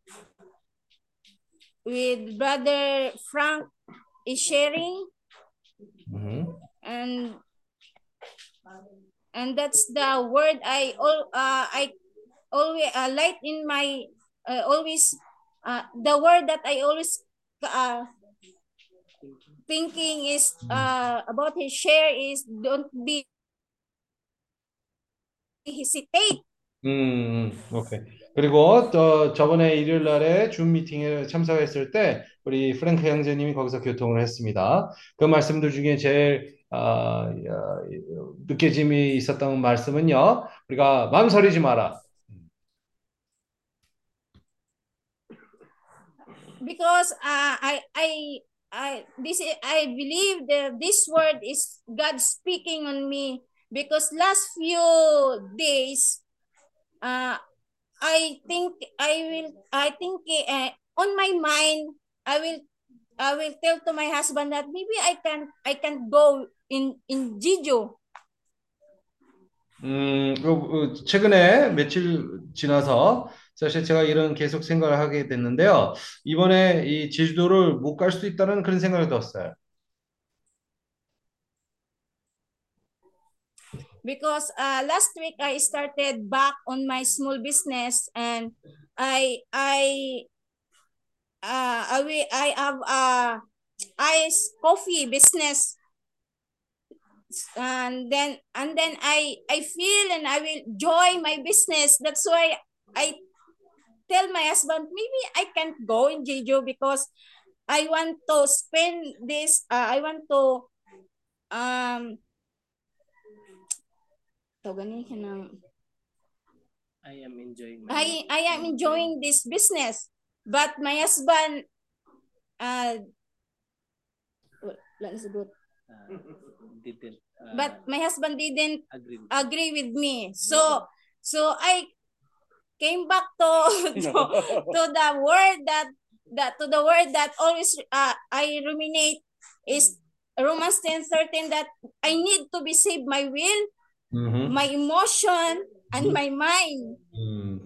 with Brother Frank is sharing. Mm -hmm. And and that's the word I all uh, I always uh, light in my uh, always uh, the word that I always uh, thinking is mm-hmm. uh, about his share is don't be hesitate. Mm, okay. 그리고 또 저번에 일요일 날에 줌 미팅에 참석했을 때 우리 프랭크 형제님이 거기서 교통을 했습니다. 그 말씀들 중에 제일 아, 야, 느껴짐이 있었던 말씀은요. 우리가 망설이지 마라. because uh, I I I this is, I believe that this word is God speaking on me because last few days uh I think I will I think uh, on my mind I will I will tell to my husband that maybe I can I can go in in Jijo 음, 그, 그, 최근에 며칠 지나서 사실 제가 이런 계속 생각을 하게 됐는데요. 이번에 이 제주도를 못 갈 수도 있다는 그런 생각이 들었어요. Because uh, last week I started back on my small business and I I uh, I I have a ice coffee business. And then and then I I feel and I will joy my business. That's why I tell my husband maybe I can't go in Jeju because I want to spend this uh, I want to um tawagan niya ng I am enjoying my I I am enjoying this business but my husband uh wala na sagot. uh, didn't uh, but my husband didn't agree. agree with me so so I came back to to, to the word that that to the word that always uh, I ruminate is Romans 10:13 that I need to be saved my will 음흠. my emotion and my mind 음,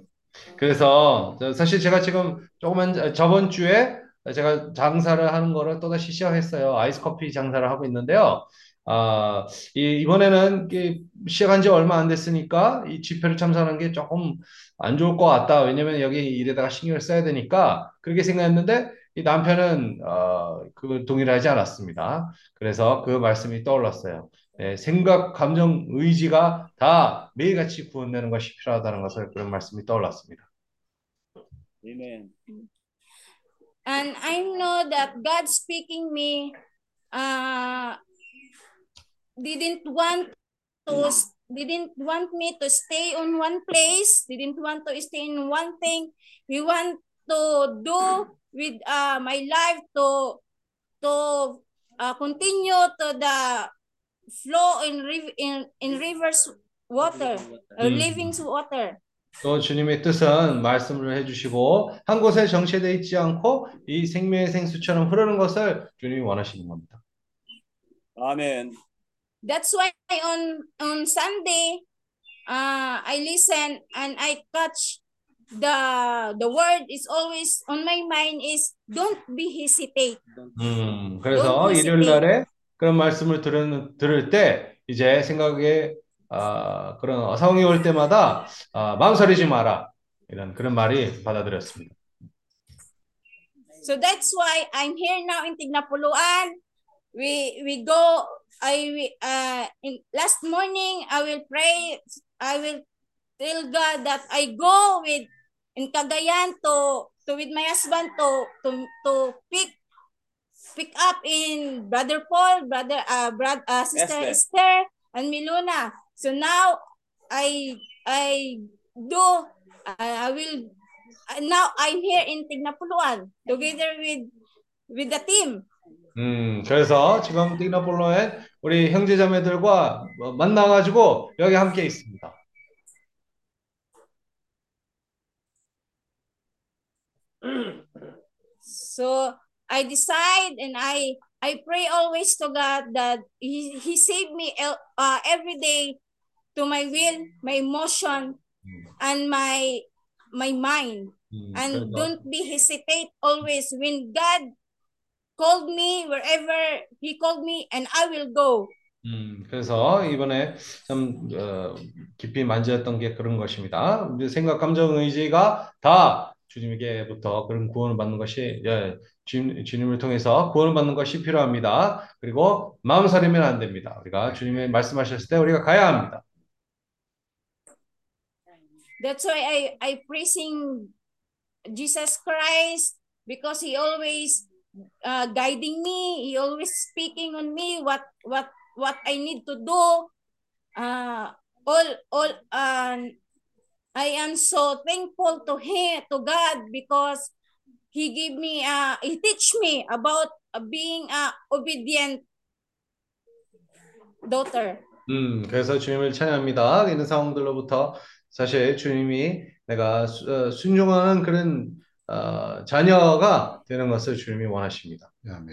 그래서 저- 사실 제가 지금 조그만 저- 저번 주에 제가 장사를 하는 거를 또다시 시작했어요. 아이스 커피 장사를 하고 있는데요. 아, 이, 이번에는 이게 시작한 지 얼마 안 됐으니까 이 집회를 참석하는 게 조금 안 좋을 것 같다. 왜냐면 여기 일에다가 신경을 써야 되니까 그렇게 생각했는데 이 남편은 어, 그 동의를 하지 않았습니다. 그래서 그 말씀이 떠올랐어요. 네, 생각, 감정, 의지가 다 매일같이 구원되는 것이 필요하다는 것을 그런 말씀이 떠올랐습니다. Amen. and I know that God speaking me uh didn't want to didn't want me to stay on one place didn't want to stay in one thing we want to do with uh my life to to uh, continue to the flow in riv- in in rivers water uh, 음. living water 또 주님의 뜻은 말씀을 해주시고 한 곳에 정체되어 있지 않고 이 생명의 생수처럼 흐르는 것을 주님이 원하시는 겁니다. Amen. That's why on on Sunday, uh, I listen and I catch the the word is always on my mind is don't be hesitate. 음, Don't 그래서 일요일 hesitate. 날에 그런 말씀을 들은, 들을 때 이제 생각에 아, 그런 상황이 올 때마다 아, 망설이지 마라 이런 그런 말이 받아들였습니다. So that's why I'm here now in Tignapuluan. We we go. I uh in last morning I will pray. I will tell God that I go with in Cagayan to to with my husband to to to pick pick up in brother Paul, brother uh, brother uh, sister Esther. Esther and Miluna. So now I I do I, I will uh, now I'm here in Tignapuluan together with with the team. 음, 그래서 지금 띵나폴로에 우리 형제자매들과 뭐 만나가지고 여기 함께 있습니다. So I decide and I I pray always to God that He He save me uh, every day to my will, my emotion, and my my mind. 음, And don't be hesitate always when God called me wherever He called me, and I will go. 음, 그래서 이번에 좀 어, 깊이 만졌던 게 그런 것입니다. 생각, 감정, 의지가 다 주님에게부터 그런 구원을 받는 것이 예, 주님, 주님을 통해서 구원을 받는 것이 필요합니다. 그리고 마음 사리면 안 됩니다. 우리가 주님의 말씀하셨을 때 우리가 가야 합니다. That's why I I praising Jesus Christ because He always uh, guiding me. He always speaking on me what what what I need to do. Uh, all all um, I am so thankful to Him to God because He give me uh He teach me about uh, being a obedient daughter. 음, 그래서 주님을 찬양합니다. 이런 상황들로부터 사실 주님이 내가 수- 어, 순종하는 그런 어, 자녀가 되는 것을 주님이 원하십니다. 아멘.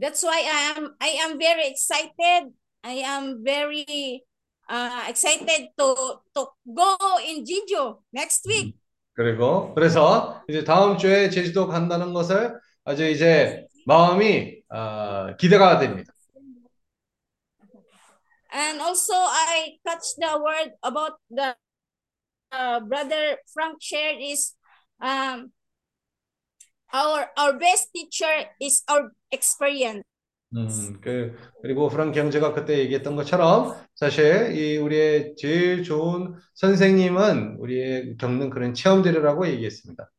That's why I am I am very excited. I am very uh, excited to to go in Jeju next week. 그리고 그래서 이제 다음 주에 제주도 간다는 것을 아주 이제 마음이 어, 기대가 됩니다. And also I catch the word about the uh, brother Frank shared is um our our best teacher is our experience. 음, 그, 그리고 프랑크 형제가 그때 얘기했던 것처럼 사실 이 우리의 제일 좋은 선생님은 우리의 겪는 그런 체험들이라고 얘기했습니다.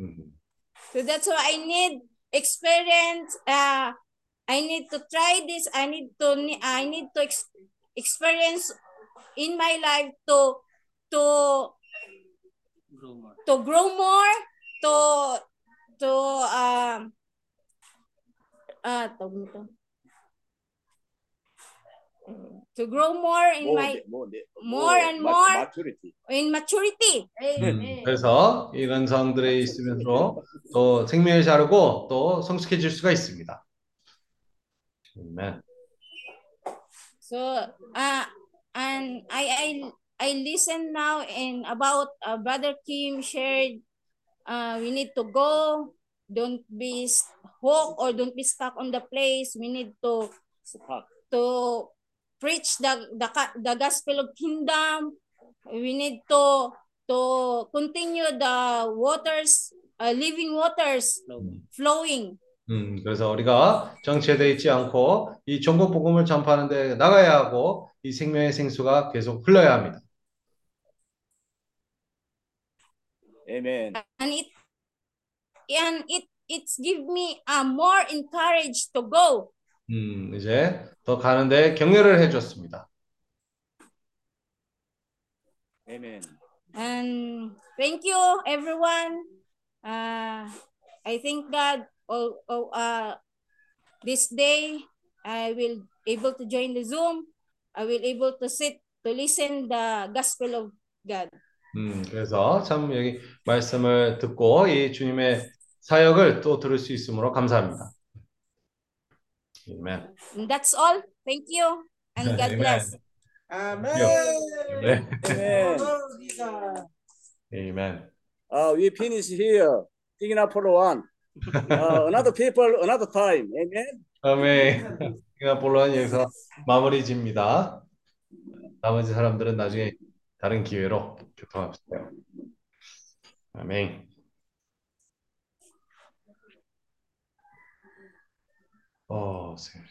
음. So that's why I need experience. Uh, I need to try this. I need to I need to ex- experience in my life to to to grow more to to um uh tawag nito. to grow more in my more, more and 마- more maturity. in maturity. 음, 그래서 이런 상황들에 있으면서 또 생명을 자르고 또 성숙해질 수가 있습니다. 아멘. So uh and I I I listen now and about uh, brother Kim shared uh we need to go don't be hooked or don't be stuck on the place we need to to preach the the the gospel of kingdom we need to to continue the waters uh, living waters flowing 음, 그래서 우리가 정체되어 있지 않고 이 전국 복음을 전파하는 데 나가야 하고 이 생명의 생수가 계속 흘러야 합니다. Amen. and it and it it's give me a more encourage to go 음, 이제 더 가는데 격려를 해줬습니다. Amen. and thank you everyone uh i thank god oh, oh uh this day i will able to join the zoom i will able to sit to listen the gospel of god 음, 그래서 참 여기 말씀을 듣고 이 주님의 사역을 또 들을 수 있으므로 감사합니다. 아멘. that's all thank you and god Amen. bless Amen. Amen. Amen. Lord Jesus. Amen. Uh, we finish here. Thinking Apollo one. Uh, another people, another time. Amen. 아멘. 싱가폴로는 여기서 마무리 집니다. 나머지 사람들은 나중에 다른 기회로 교통합시다. 아멘. 어, Señor.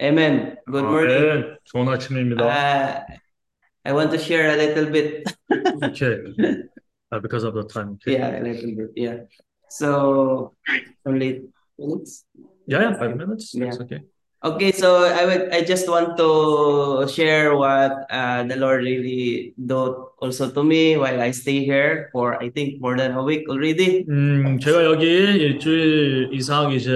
Amen. Good 아, morning. 네, 좋은 아침입니다. Uh, I want to share a little bit. Okay. Uh, because of the time. Okay. Yeah, a little bit. Yeah. So only minutes. Yeah, yeah, five minutes. Yeah. That's okay. Okay, so I would I just want to share what uh, the Lord really do also to me while I stay here for I think more than a week already. 음, 제가 여기 일주일 이상 이제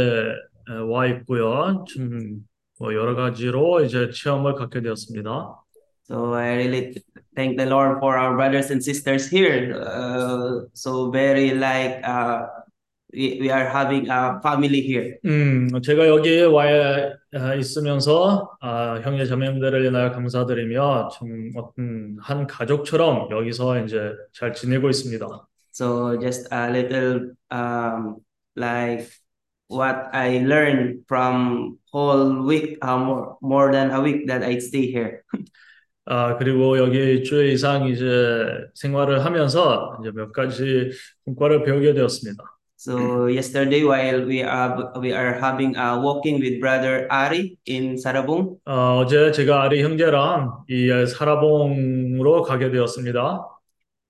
어, 와 있고요. 좀 뭐 여러 가지로 이제 체험을 갖게 되었습니다. So I really thank the Lord for our brothers and sisters here. Uh, so very like uh, we, we are having a family here. 음, 제가 여기 와 어, 있으면서 아, 형제 자매님들을 인하여 감사드리며 좀 어떤 한 가족처럼 여기서 이제 잘 지내고 있습니다. So just a little um, like what I learned from whole week, uh, more, more than a week that I stay here. 아, 그리고 여기 일주일 이상 이제 생활을 하면서 이제 몇 가지 성과를 배우게 되었습니다. So yesterday while we are we are having a walking with brother Ari in Sarabong, 어, 어제 제가 아리 형제랑 이 사라봉으로 가게 되었습니다.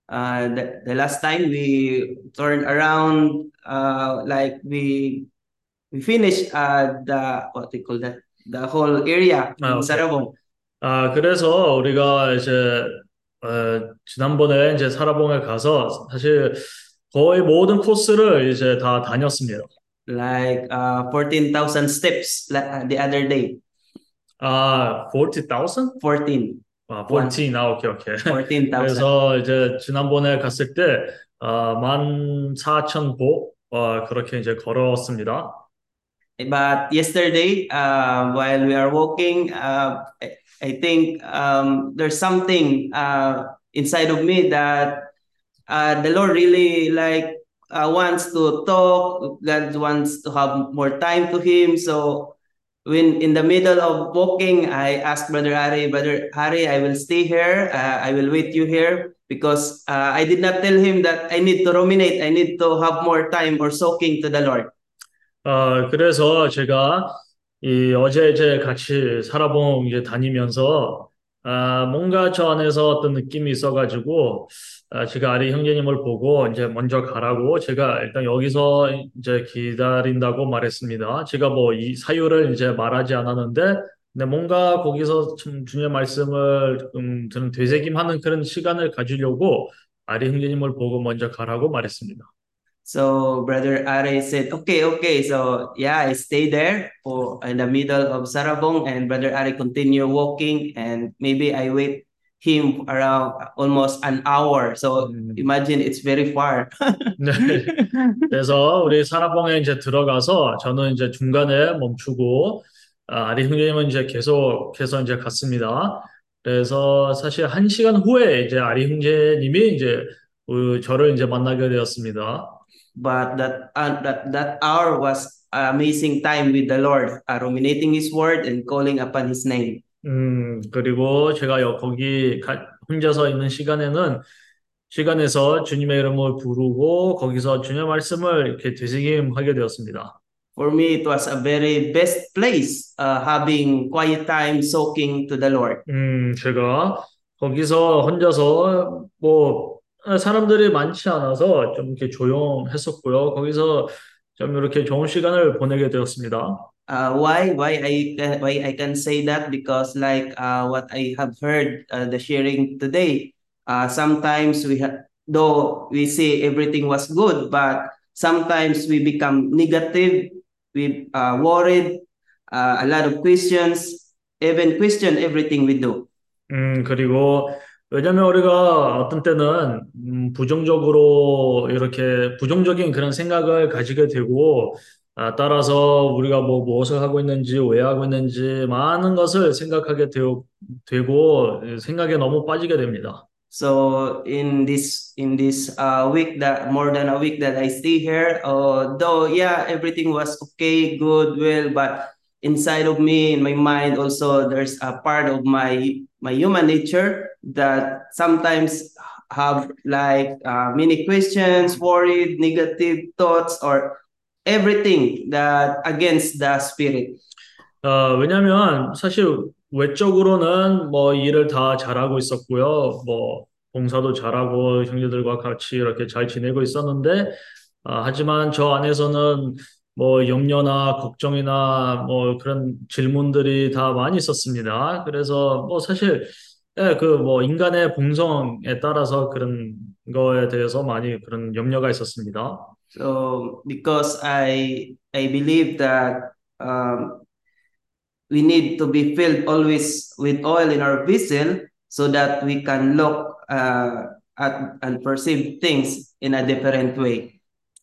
uh, the, the last time we turned around uh, like we we finished uh, the what they call that the whole area in 아. Sarabong. 아, 그래서 우리가 이제 어, 지난번에 이제 사라봉에 가서 사실 거의 모든 코스를 이제 다 다녔습니다. like uh, 14,000 steps uh, the other day. 아, 40,000? 14. 아, 14. 아, 오케이, 오케이. 14,000. 그래서 이제 지난번에 갔을 때 어, 14,000보 어, 그렇게 이제 걸었습니다. But yesterday, uh, while we are walking, uh, I, I think um, there's something uh, inside of me that uh, the Lord really like uh, wants to talk. God wants to have more time to Him. So when in the middle of walking, I asked Brother Harry, Brother Harry, I will stay here. Uh, I will wait you here because uh, I did not tell him that I need to ruminate. I need to have more time or soaking to the Lord. 어, 그래서 제가 이 어제 이제 같이 사라봉 이제 다니면서 아, 뭔가 저 안에서 어떤 느낌이 있어가지고 아, 제가 아리 형제님을 보고 이제 먼저 가라고 제가 일단 여기서 이제 기다린다고 말했습니다. 제가 뭐 이 사유를 이제 말하지 않았는데 근데 뭔가 거기서 좀 주님의 말씀을 좀 저는 되새김하는 그런 시간을 가지려고 아리 형제님을 보고 먼저 가라고 말했습니다. So Brother Are said, okay, okay. So yeah, I stay there for in the middle of Sarabong and Brother Are continue walking and maybe I wait him around almost an hour. So imagine it's very far. 네. 그래서 우리 산악봉에 이제 들어가서 저는 이제 중간에 멈추고 아, 아리 형제님은 이제 계속해서 이제 갔습니다. 그래서 사실 한 시간 후에 이제 아리 형제님이 이제 그 저를 이제 만나게 되었습니다. But that uh, that that hour was amazing time with the Lord, uh, ruminating His word and calling upon His name. 음, 그리고 제가 여- 거기 가- 혼자서 있는 시간에는 시간에서 주님의 이름을 부르고 거기서 주님의 말씀을 이렇게 되새김하게 되었습니다. For me, it was a very best place, uh, having quiet time soaking to the Lord. 음, 제가 거기서 혼자서 뭐 사람들이 많지 않아서 좀 이렇게 조용했었고요. 거기서 좀 이렇게 좋은 시간을 보내게 되었습니다. Uh, why? Why I can, why I can say that? Because like uh, what I have heard uh, the sharing today, uh, sometimes we have though we say everything was good, but sometimes we become negative, we uh, worried, uh, a lot of questions, even question everything we do. 음, 그리고 왜냐면 우리가 어떤 때는 음, 부정적으로 이렇게 부정적인 그런 생각을 가지게 되고 아, 따라서 우리가 뭐 무엇을 하고 있는지, 왜 하고 있는지 많은 것을 생각하게 되고, 되고 생각에 너무 빠지게 됩니다. So in this in this uh, week that more than a week that I stay here, uh, though yeah everything was okay, good, well, but inside of me, in my mind, also there's a part of my my human nature that sometimes have like uh, many questions, worried, negative thoughts, or everything that against the spirit. 어, 왜냐면 사실 외적으로는 뭐 일을 다 잘하고 있었고요. 뭐 봉사도 잘하고 형제들과 같이 이렇게 잘 지내고 있었는데 아, 하지만 저 안에서는 뭐 염려나 걱정이나 뭐 그런 질문들이 다 많이 있었습니다. 그래서 뭐 사실 예, 그 뭐 인간의 본성에 따라서 그런 거에 대해서 많이 그런 염려가 있었습니다. So because I I believe that um, we need to be filled always with oil in our vessel so that we can look uh, at and perceive things in a different way.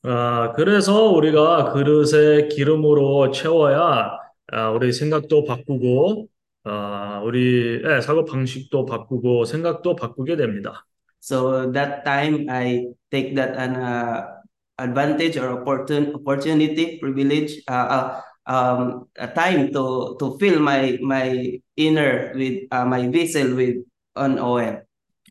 아, 그래서 우리가 그릇에 기름으로 채워야 아, 우리 생각도 바꾸고 아, 우리 예, 사고 방식도 바꾸고 생각도 바꾸게 됩니다. So that time I take that an uh, advantage or opportun opportunity, privilege, uh, uh, um, a time to to fill my my inner with uh, my vessel with on oil.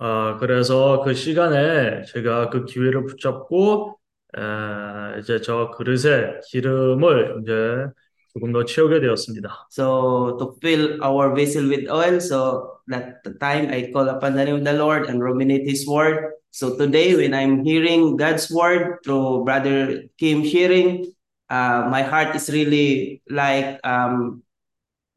아, 그래서 그 시간에 제가 그 기회를 붙잡고 에, 이제 저 그릇에 기름을 이제 조금 더 채우게 되었습니다. So to fill our vessel with oil, so that the time I call upon the name of the Lord and ruminate His word. So today, when I'm hearing God's word through Brother Kim sharing, uh, my heart is really like um,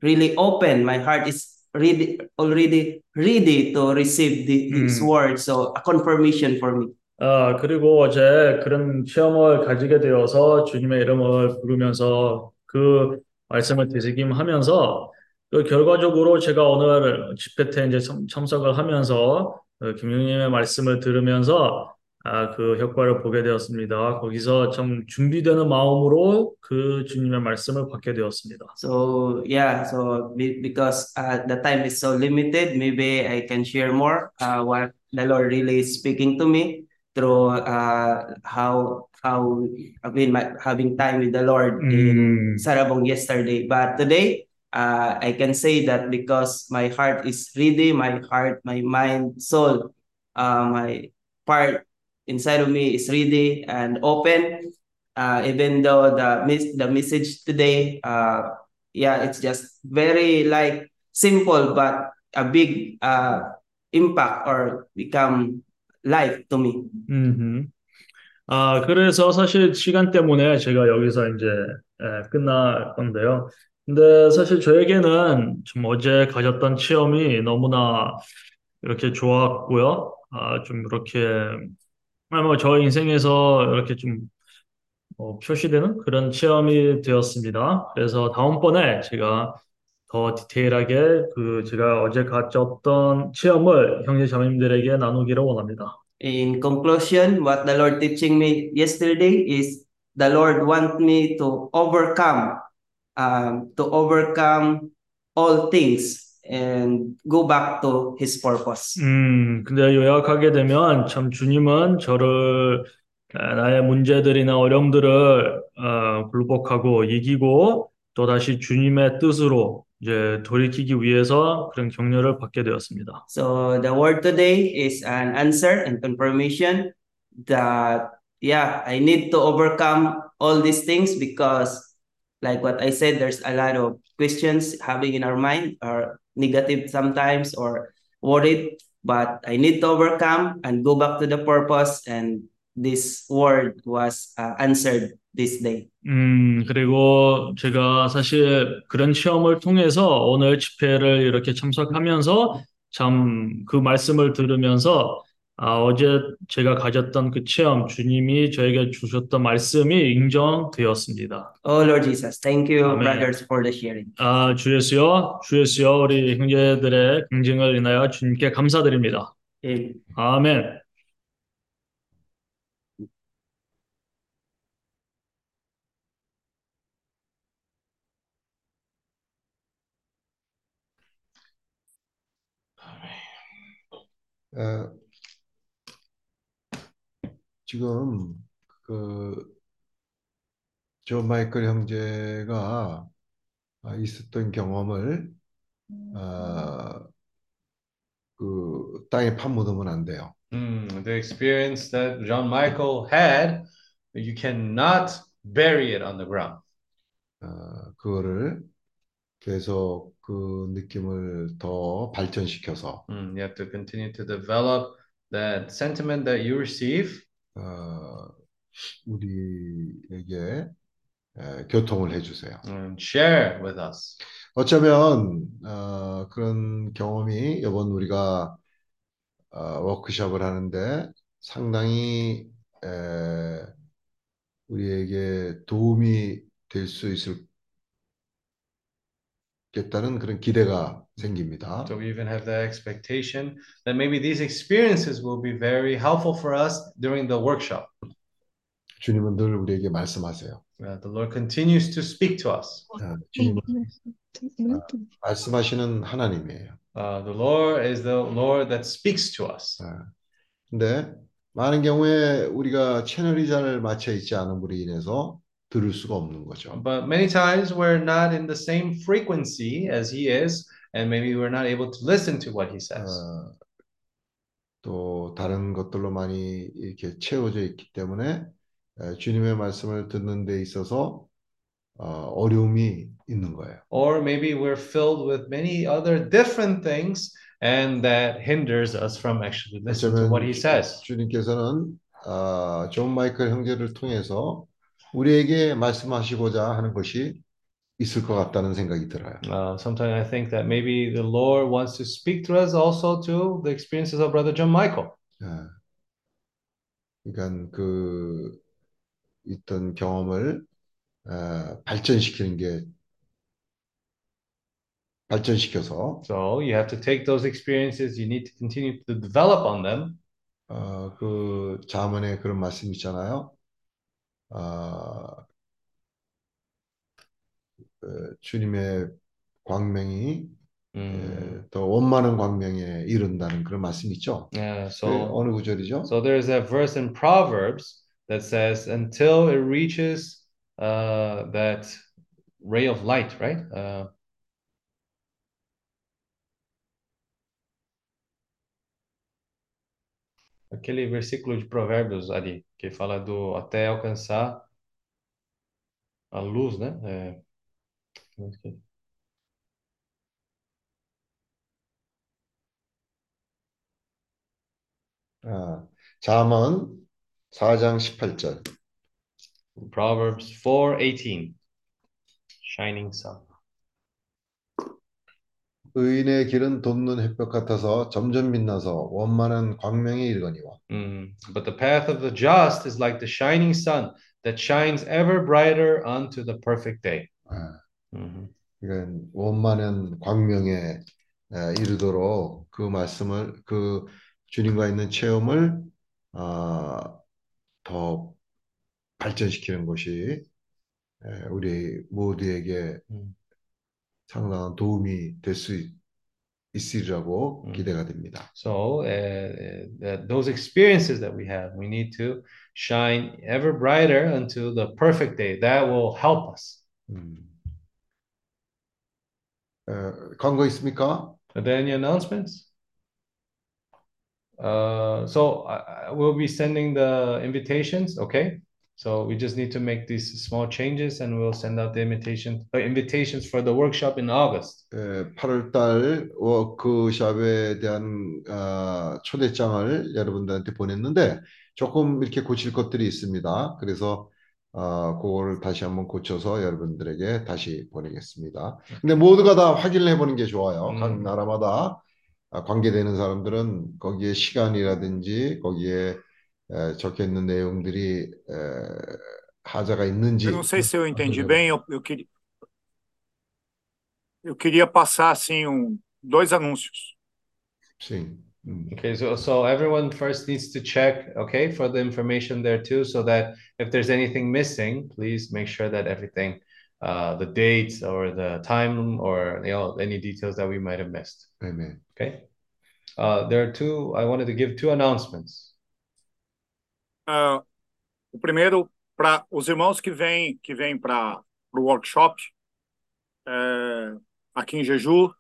really open. My heart is ready, already ready to receive the, His 음. word. So a confirmation for me. 아, 그리고 어제 그런 체험을 가지게 되어서 주님의 이름을 부르면서 그 말씀을 되새김하면서 그 결과적으로 제가 오늘 집회 때 이제 참, 참석을 하면서 그 김용님의 말씀을 들으면서 아, 그 효과를 보게 되었습니다. 거기서 좀 준비되는 마음으로 그 주님의 말씀을 받게 되었습니다. So yeah, so be- because uh, the time is so limited, maybe I can share more uh, what the Lord really is speaking to me through uh, how how I've been my, having time with the Lord in 음. Sarabong yesterday. But today, uh, I can say that because my heart is ready, my heart, my mind, soul, uh, my part inside of me is ready and open. Uh, even though the mes- the message today, uh, yeah, it's just very like simple but a big uh, impact or become life to me. 음흠. 아, 그래서 사실 시간 때문에 제가 여기서 이제 예, 끝날 건데요. 근데 사실 저에게는 좀 어제 가졌던 체험이 너무나 이렇게 좋았고요. 아, 좀 이렇게 아, 뭐저 인생에서 이렇게 좀 어, 표시되는 그런 체험이 되었습니다. 그래서 다음번에 제가 더 디테일하게 그 제가 어제 가졌던 체험을 형제 자매님들에게 나누기를 원합니다. In conclusion, what the Lord teaching me yesterday is the Lord want me to overcome, um, to overcome all things and go back to His purpose. 음, 근데 요약하게 되면 참 주님은 저를 아, 나의 문제들이나 어려움들을 어, 굴복하고 이기고 또 다시 주님의 뜻으로 이제 돌이키기 위해서 그런 격려를 받게 되었습니다. So the word today is an answer and confirmation that yeah, I need to overcome all these things because like what I said, there's a lot of questions having in our mind or negative sometimes or worried, but I need to overcome and go back to the purpose and this word was uh, answered this day. 음, 그리고 제가 사실 그런 체험을 통해서 오늘 집회를 이렇게 참석하면서 참 그 말씀을 들으면서 아, 어제 제가 가졌던 그 체험, 주님이 저에게 주셨던 말씀이 인정되었습니다. Oh Lord Jesus, thank you, 아멘. brothers, for the hearing. 아, 주 예수여, 주 예수여, 우리 형제들의 경쟁을 인하여 주님께 감사드립니다. 예. 아멘. 어, 지금 그 조 마이클 형제가 아, 있었던 경험을 아, 그 땅에 파묻으면 안 돼요. Mm, the experience that John Michael had, you cannot bury it on the ground. 어, 그거를 계속 그 느낌을 더 발전시켜서 Mm, you have to continue to develop that sentiment that you receive 어, 우리에게 에, 교통을 해주세요. and share with us. 어쩌면 어, 그런 경험이 이번 우리가 어, 워크숍을 하는데 상당히 에, 우리에게 도움이 될 수 있겠다는 그런 기대가 생깁니다. So we even have the expectation that maybe these experiences will be very helpful for us during the workshop. 주님은 늘 우리에게 말씀하세요. Uh, the Lord continues to speak to us. 어, 주님은 어, 말씀하시는 하나님이에요. Uh, the Lord is the Lord that speaks to us. 근데 많은 경우에 우리가 채널이 잘 맞춰 있지 않음으로 인해서 들을 수가 없는 거죠. But many times we're not in the same frequency as He is, and maybe we're not able to listen to what He says. 어, 또 다른 것들로 많이 이렇게 채워져 있기 때문에 에, 주님의 말씀을 듣는 데 있어서 어, 어려움이 있는 거예요. Or maybe we're filled with many other different things, and that hinders us from actually listening to 어쩌면 what He says. 주님께서는 아, 존 마이클 형제를 통해서 우리에게 말씀하시고자 하는 것이 있을 것 같다는 생각이 들어요. Uh, sometimes I think that maybe the Lord wants to speak to us also to the experiences of Brother John Michael. 예. 그러니까 그 있던 경험을 어, 발전시키는 게 발전시켜서 So you have to take those experiences, you need to continue to develop on them. 어, 그 자문에 그런 말씀 있잖아요. 어, 그 주님의 광명이 예, 더 원만한 광명에 이른다는 그런 말씀 있죠. Yeah, 그 so 어느 구절이죠? so there's a verse in Proverbs that says, "Until it reaches uh, that ray of light," right? Uh, aquele versículo de Provérbios ali que fala do até alcançar a luz, né? É, 아, 잠언 4장 18절. Proverbs 4:18. Shining sun. 의인의 길은 돋는 햇볕 같아서 점점 빛나서 원만한 광명에 이르거니와. Mm. But the path of the just is like the shining sun that shines ever brighter unto the perfect day. 아, Mhm. 그러니까 원만한 광명에 에, 이르도록 그 말씀을 그 주님과 있는 체험을 아, 더 발전시키는 것이 에, 우리 모두에게 음. 상당한 도움이 될 수 있으리라고 기대가 됩니다. So, uh, uh, those experiences that we have, we need to shine ever brighter until the perfect day. That will help us. 음. 에, 광고 있습니까? Are there any announcements? Uh, so I, will be sending the invitations. Okay. So we just need to make these small changes, and we'll send out the invitation uh, invitations for the workshop in August. 에, 8월 달 워크숍에 대한 어, 초대장을 여러분들한테 보냈는데 조금 이렇게 고칠 것들이 있습니다. 그래서 어, 그거를 다시 한번 고쳐서 여러분들에게 다시 보내겠습니다. 근데 모두가 다 확인을 해보는 게 좋아요. 각 음. 나라마다 아, 관계되는 사람들은 거기에 시간이라든지 거기에 에, 적혀 있는 내용들이 에, 하자가 있는지 Eu não sei se eu entendi bem, eu, eu queria, eu queria passar assim um, dois anúncios. sim. Mm, okay, so, so everyone first needs to check, okay, for the information there too, so that if there's anything missing, please make sure that everything, uh, the date or the time or, you know, any details that we might have missed. Amen. Okay. Uh, there are two, I wanted to give two announcements. Uh, o primeiro, para os irmãos que vêm que vem para o workshop aqui em Jeju,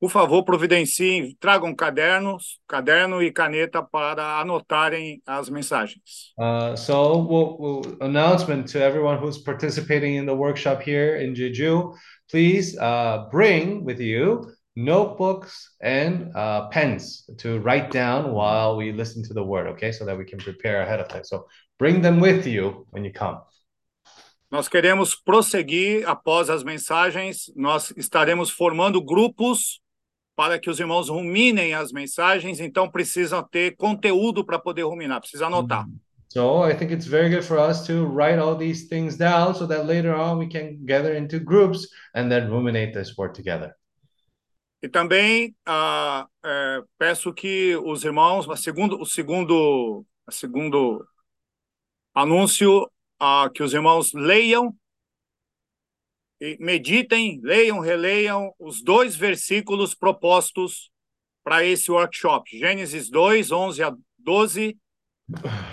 por favor, providenciem, tragam cadernos, caderno e caneta para anotarem as mensagens. Uh, so, we'll, we'll- announcement to everyone who's participating in the workshop here in Jeju, please uh, bring with you notebooks and uh, pens to write down while we listen to the word, okay? So that we can prepare ahead of time. So, bring them with you when you come. Nós queremos prosseguir após as mensagens, nós estaremos formando grupos para que os irmãos ruminem as mensagens, então precisam ter conteúdo para poder ruminar, precisa anotar. So, I think it's very good for us to write all these things down so that later on we can gather into groups and then ruminate this word together. E também ah, é, peço que os irmãos, a segundo, o segundo, a segundo anúncio, ah, que os irmãos leiam meditem, leiam, releiam os dois versículos propostos para esse workshop. Gênesis 2, 11 a 12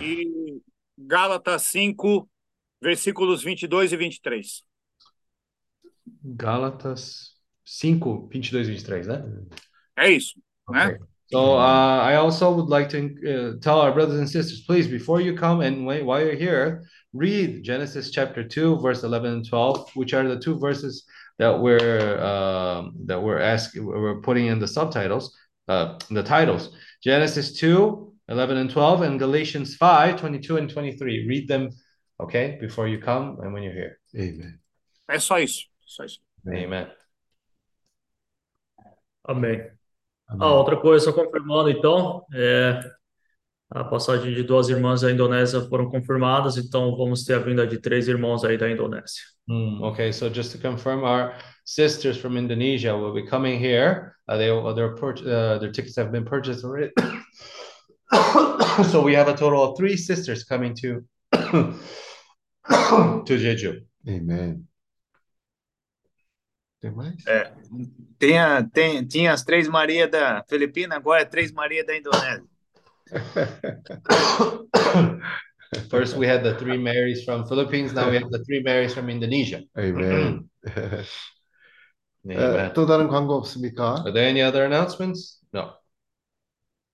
e Gálatas 5, versículos 22 e 23. Gálatas 5, 22, 23, né? É isso, né? So uh, I also would like to uh, tell our brothers and sisters, please, before you come and wait, while you're here, read Genesis chapter 2, verse 11 and 12, which are the two verses that we're um, that we're asking, we're putting in the subtitles, uh, the titles. Genesis 2, 11 and 12, and Galatians 5, 22 and 23. Read them, okay, before you come and when you're here. Amen. É só isso. Só isso. Amen. Amém. A outra coisa, só confirmando então, é, a passagem de duas irmãs da Indonésia foram confirmadas, então vamos ter a vinda de três irmãos aí da Indonésia. Mm, okay, so just to confirm, our sisters from Indonesia will be coming here. Uh, they their pur- uh, their tickets have been purchased already. so we have a total of three sisters coming to to Jeju. Amen. Tem mais? É, tem a- tem- tinha as três Maria da Filipina, agora é três Maria da Indonésia. First, we had the three Marys from Philippines. Now we have the three Marys from Indonesia. Amen. Amen. 에, 또 다른 광고 없습니까? Are there any other announcements? No.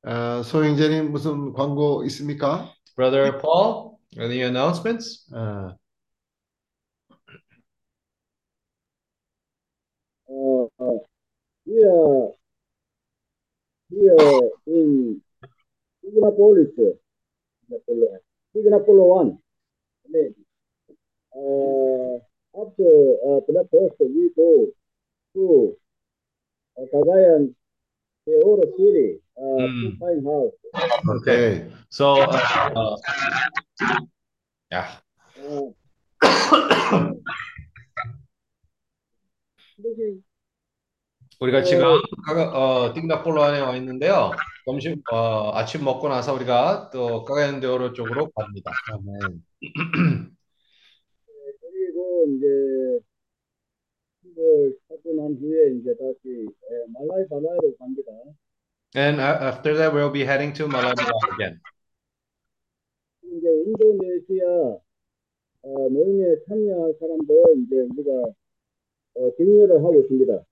어, 소영재님 무슨 광고 있습니까? Brother Paul, any announcements? 어, Uh, uh, we are here in Signapolis, Signapolo one. Uh, after uh, that first we go to uh, Cagayan de Oro City, uh, to find house. Okay. So, uh, uh, yeah. Uh, 우리가 지금 까가- 어, 띵다폴로 안에 와 있는데요. 점심, 어, 아침 먹고 나서 우리가 또 까가얀데오로 쪽으로 갑니다. 그리고 이제 이걸 하고 난 후에 이제 다시 에, 말라이 바나로 갑니다. And after that, we'll be heading to Malabia again. 이제 인도네시아 어, 모임에 참여할 사람들 이제 우리가 어, 격려를 하고 있습니다.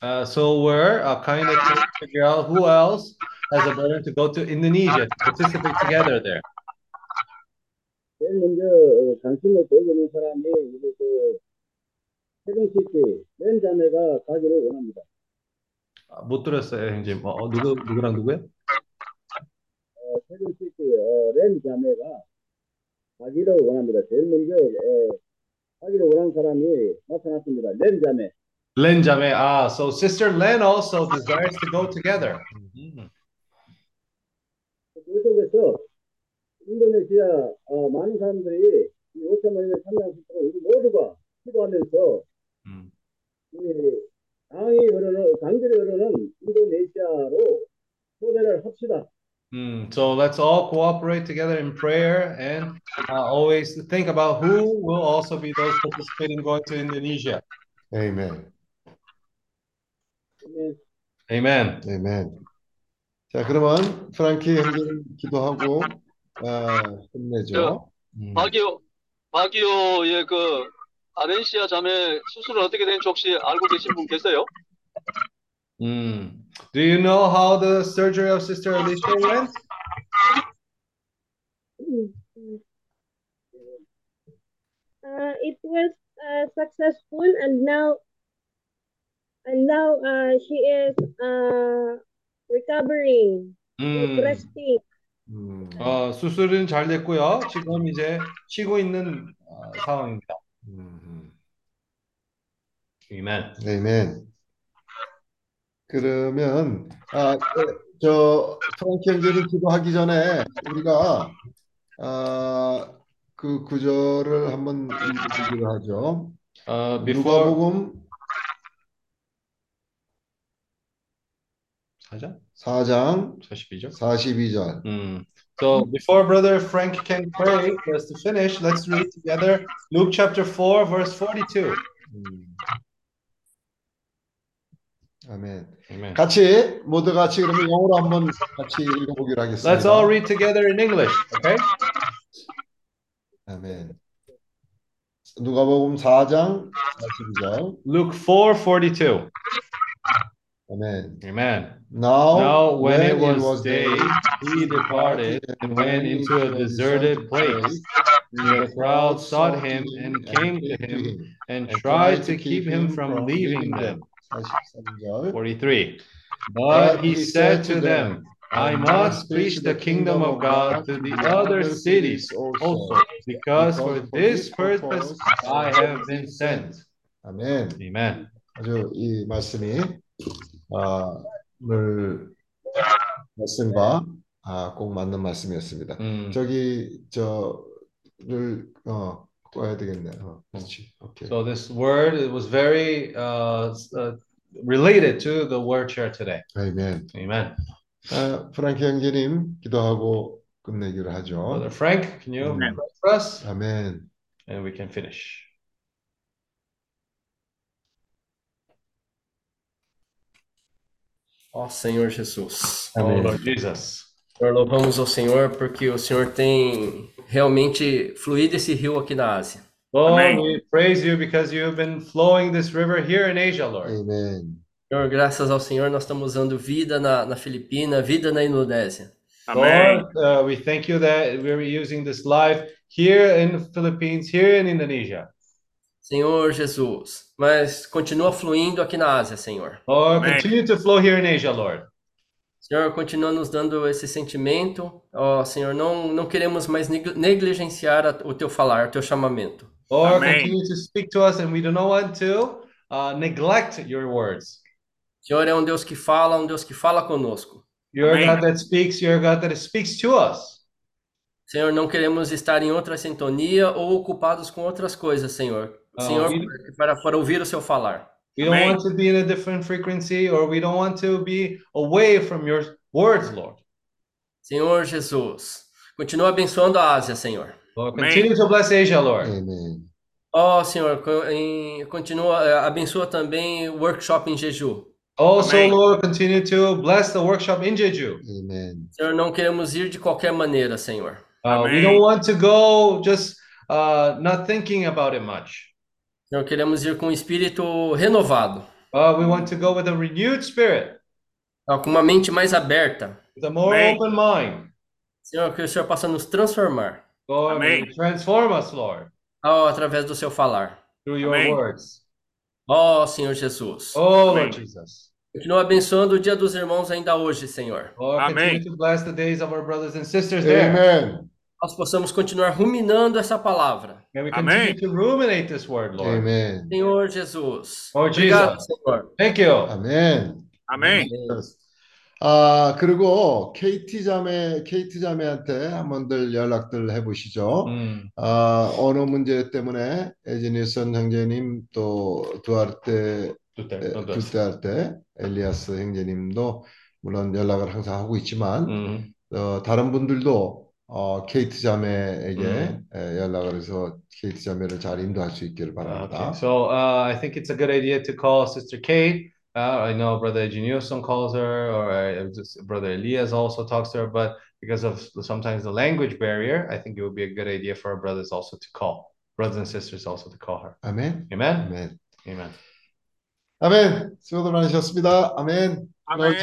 Uh, so we're uh, kind of trying to figure out who else has a burden to go to Indonesia to participate together there. 제일 먼저 어, 관심을 보이는 사람이 우리 그 세븐시티 맨 자매가 가기를 원합니다. 아, 못 들었어요, 형님. 어, 어, 누구 누구랑 누구요? 어, 어, 렌 자매가 가기를 원합니다. 제일 먼저 어, 가기를 원하는 사람이 나타났습니다. 렌 자매. Len Jame. Ah, so Sister Len also desires to go together. Mhm. 그 속에서 인도네시아 어, 많은 사람들이 이 5천 원에 참여할 수 있도록 우리 모두가 기도하면서 이 강이 흐르는 강들이 흐르는 인도네시아로 초대를 합시다. Mm, so let's all cooperate together in prayer and uh, always think about who will also be those participating going to Indonesia. Amen. 네, Amen. Amen. 자, 그러면 프랑키 형제님 기도하고 어, 저 끝내죠. 음. 바기오 바기오의 그 아렌시아 자매 수술은 어떻게 된지 혹시 알고 계신 분 계세요? Mm. Do you know how the surgery of Sister Alicia went? Uh, it was uh, successful and now and now uh, she is uh, recovering, 음. resting. 음. 어, 수술은 잘 됐고요. 지금 이제 쉬고 있는 어, 상황입니다. 음. Amen. 아멘. 그러면 아, 어, 저 프랑키 형제님 기도하기 전에 우리가 아, 그 구절을 한번 읽기로 하죠. Uh, before 누가복음 4장? 4장 42절. 42절. Mm. So before Brother Frank can pray for us to finish, let's read together Luke chapter 4, verse 42. 아멘. Amen. 같이 모두 같이 그러면 영어로 한번 같이 읽어보기로 하겠습니다. Let's all read together in English, okay? 아멘. 누가복음 4장 42절. Luke 4, 42. 아멘. Amen. Now, Now, when it when was day, he departed and went into a deserted place. The crowd sought him and came to him and tried to keep him from leaving them. 43절. 43. But he said to them, I must preach the kingdom of God to the other cities also, because for this purpose I have been sent. 아멘. Amen. 아주 이 말씀이 아, 오늘 말씀과 아, 꼭 맞는 말씀이었습니다. 음. 저기 저를 어 꺼야 되겠네. 어, 그렇지. 오케이. So this word it was very uh, uh, related to the word share today. 아멘. Amen. 아, 프랑키 형제님 기도하고 끝내기로 하죠. Brother Frank, can you Amen. pray for us? 아멘. And we can finish. Ó Senhor Jesus. Oh, Lord Jesus. Senhor, louvamos ao Senhor porque o Senhor tem realmente fluído esse rio aqui na Ásia. Lord, Amém. we praise you because you have been flowing this river here in Asia, Lord. 아멘. Senhor, graças ao Senhor, nós estamos usando vida na, na Filipina, vida na Indonésia. Lord, uh, we thank you that we're using this live here in the Philippines, here in Indonesia. Senhor Jesus, mas continua fluindo aqui na Ásia, Senhor. Lord, continue to flow here in Asia, Lord. Senhor, continua nos dando esse sentimento. Ó, Senhor, não, não queremos mais neg- negligenciar o teu falar, o teu chamamento. Lord, Amém. continue to speak to us, and we do not want to uh, neglect your words. Senhor é um Deus que fala, um Deus que fala conosco. You're Amém. God that speaks, you're a God that speaks to us. Senhor, não queremos estar em outra sintonia ou ocupados com outras coisas, Senhor. Ah, Senhor, para, para ouvir o seu falar. We don't want to be in a different frequency or we don't want to be away from your words, Lord. Senhor Jesus, continua abençoando a Ásia, Senhor. Lord, continue Amém. to bless Asia, Lord. Amen. Oh, Senhor, continua, eh, abençoa também o workshop em Jeju. Also, Amém. Lord, continue to bless the workshop in Jeju. Amen. Senhor, não queremos ir de qualquer maneira, Senhor. Uh, we don't want to go just uh, not thinking about it much. Senhor, queremos ir com um espírito renovado, Uh, we want to go with a renewed spirit, ó, com uma mente mais aberta. with a more Amém. open mind. Senhor, que o Senhor possa nos transformar Lord, you transform us, Lord, ó, através do seu falar. through your Amém. words. Ó, Senhor Jesus. Oh, Lord Jesus. Continua abençoando o dia dos irmãos ainda hoje, Senhor. Lord, continue to bless the days of our brothers and sisters there. 아멘. Nós possamos continuar ruminando essa palavra. Continue to ruminate this word, Lord. 아멘. Senhor Jesus. Lord Obrigado, Jesus. Senhor. Thank you. 아멘. 아멘. 아, 그리고 KT 자매, KT 자매한테 한번들 연락들 해보시죠. 음. 아, 언어 문제 때문에 에지니슨 형제님 또 두아르테 두테, 두테. 두테arte 엘리아스 형제님도 물론 연락을 항상 하고 있지만 음. 어, 다른 분들도 어, 케이트 자매에게 음. 에, 연락을 해서 케이트 자매를 잘 인도할 수 있기를 바랍니다. Okay, so uh, I think it's a good idea to call Sister Kate Uh, I know Brother Genioson calls her, or uh, just Brother Elias also talks to her, but because of sometimes the language barrier, I think it would be a good idea for our brothers also to call, brothers and sisters also to call her. 아멘. Amen? 아멘. Amen. 아멘. 수고들 많으셨습니다. 아멘. 아멘.